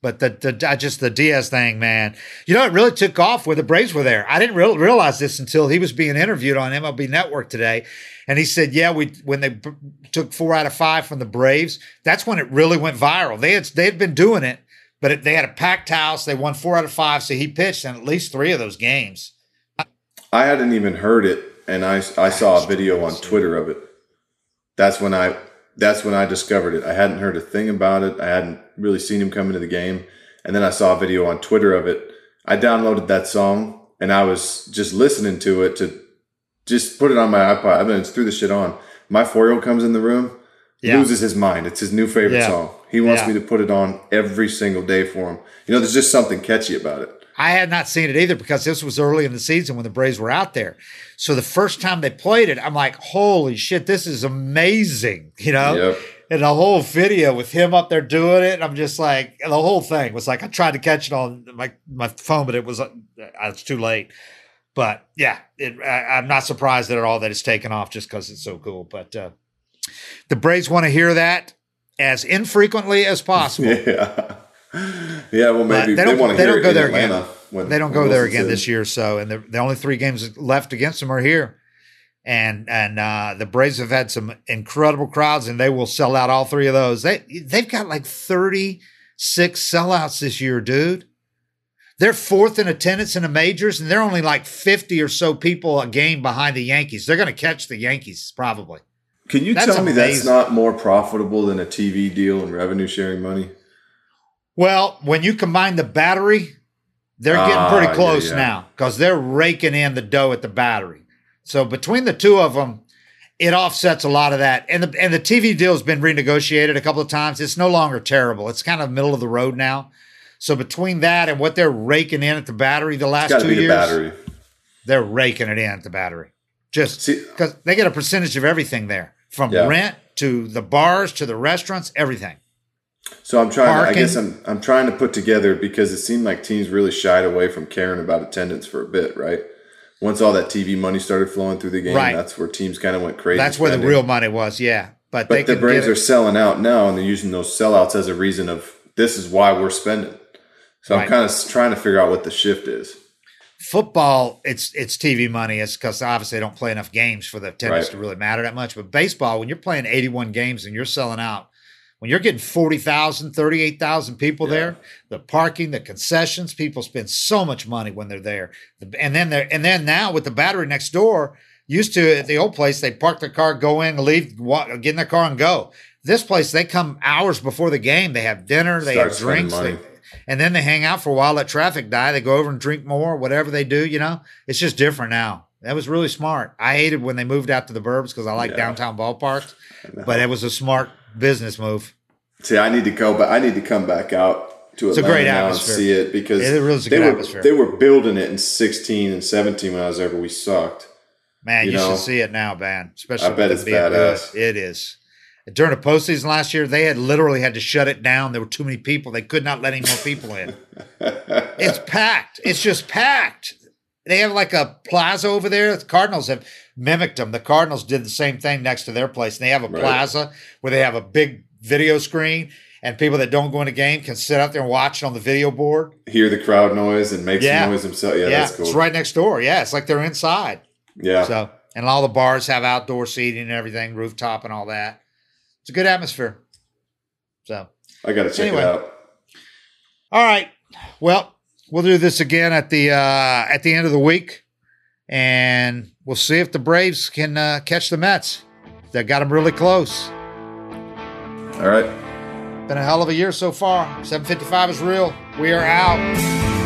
but the the I just the Diaz thing, man. You know, it really took off where the Braves were there. I didn't real, realize this until he was being interviewed on MLB Network today, and he said, "Yeah, we when they b- took four out of five from the Braves, that's when it really went viral. They had they had been doing it." But it, they had a packed house. They won four out of five, so he pitched in at least three of those games. I hadn't even heard it, and I I saw a video on Twitter of it. That's when I that's when I discovered it. I hadn't heard a thing about it. I hadn't really seen him come into the game, and then I saw a video on Twitter of it. I downloaded that song, and I was just listening to it to just put it on my iPod. I mean, threw the shit on. My four year old comes in the room, Yeah. loses his mind. It's his new favorite Yeah. song. He wants Yeah. me to put it on every single day for him. You know, there's just something catchy about it. I had not seen it either because this was early in the season when the Braves were out there. So the first time they played it, I'm like, holy shit, this is amazing. You know? Yep. And the whole video with him up there doing it, I'm just like, the whole thing was like, I tried to catch it on my, my phone, but it was, uh, it's too late. But yeah, it, I, I'm not surprised at all that it's taken off just because it's so cool. But uh, the Braves want to hear that as infrequently as possible. [LAUGHS] Yeah. Yeah, well, maybe they they, don't- want to they hear don't go there Atlanta. again. When, they don't go there again in. this year. So, and the, the only three games left against them are here. And and uh, the Braves have had some incredible crowds, and they will sell out all three of those. They they've got like thirty six sellouts this year, dude. They're fourth in attendance in the majors, and they're only like fifty or so people a game behind the Yankees. They're going to catch the Yankees probably. Can you That's tell me that's not more profitable than a TV deal and revenue sharing money? Well, when you combine the battery, they're getting Ah, pretty close yeah. now because they're raking in the dough at the battery. So between the two of them, it offsets a lot of that. And the and the TV deal has been renegotiated a couple of times. It's no longer terrible. It's kind of middle of the road now. So between that and what they're raking in at the battery the last It's got to two the years, battery. they're raking it in at the battery. Just because they get a percentage of everything there, from Yeah. rent to the bars to the restaurants, everything. So I'm trying. To, I guess I'm I'm trying to put together because it seemed like teams really shied away from caring about attendance for a bit, right? Once all that TV money started flowing through the game, Right. that's where teams kind of went crazy. That's where the real money was. Yeah, but, they But the Braves are selling out now, and they're using those sellouts as a reason of this is why we're spending. So Right. I'm kind of trying to figure out what the shift is. football. It's it's TV money. It's because obviously they don't play enough games for the attendance Right. to really matter that much. But baseball, when you're playing 81 games and you're selling out, when you're getting 40,000, 38,000 people Yeah. there, the parking, the concessions, people spend so much money when they're there. And then they're and then now with the battery next door, used to at the old place, they park their car, go in, leave, walk, get in their car and go. This place, they come hours before the game. They have dinner, they Start have drinks, they, and then they hang out for a while, let traffic die. They go over and drink more, whatever they do, you know. It's just different now. That was really smart. I hated when they moved out to the burbs because I like Yeah. downtown ballparks, but it was a smart business move. See, I need to go, but I need to come back out to It's a great now atmosphere. and see it because It really is a they good were atmosphere. they were building it in 16 and 17 when I was there, but we sucked. Man, you, You know, should see it now, man. Especially I bet it's badass. good. It is. During the postseason last year, they had literally had to shut it down. There were too many people. They could not let any more people in. [LAUGHS] it's packed. It's just packed. They have like a plaza over there. The Cardinals have mimicked them. The Cardinals did the same thing next to their place. And they have a Right. plaza where they have a big video screen, and people that don't go in a game can sit out there and watch it on the video board. Hear the crowd noise and make Yeah. some noise themselves. Yeah, Yeah, that's cool. it's right next door. Yeah, it's like they're inside. Yeah, So, and all the bars have outdoor seating and everything, rooftop and all that. It's a good atmosphere. So, I got to check Anyway. it out. all right. Well, we'll do this again at the uh, at the end of the week, and we'll see if the Braves can uh, catch the Mets. They got them really close. All right. Been a hell of a year so far. 755 is real. We are out.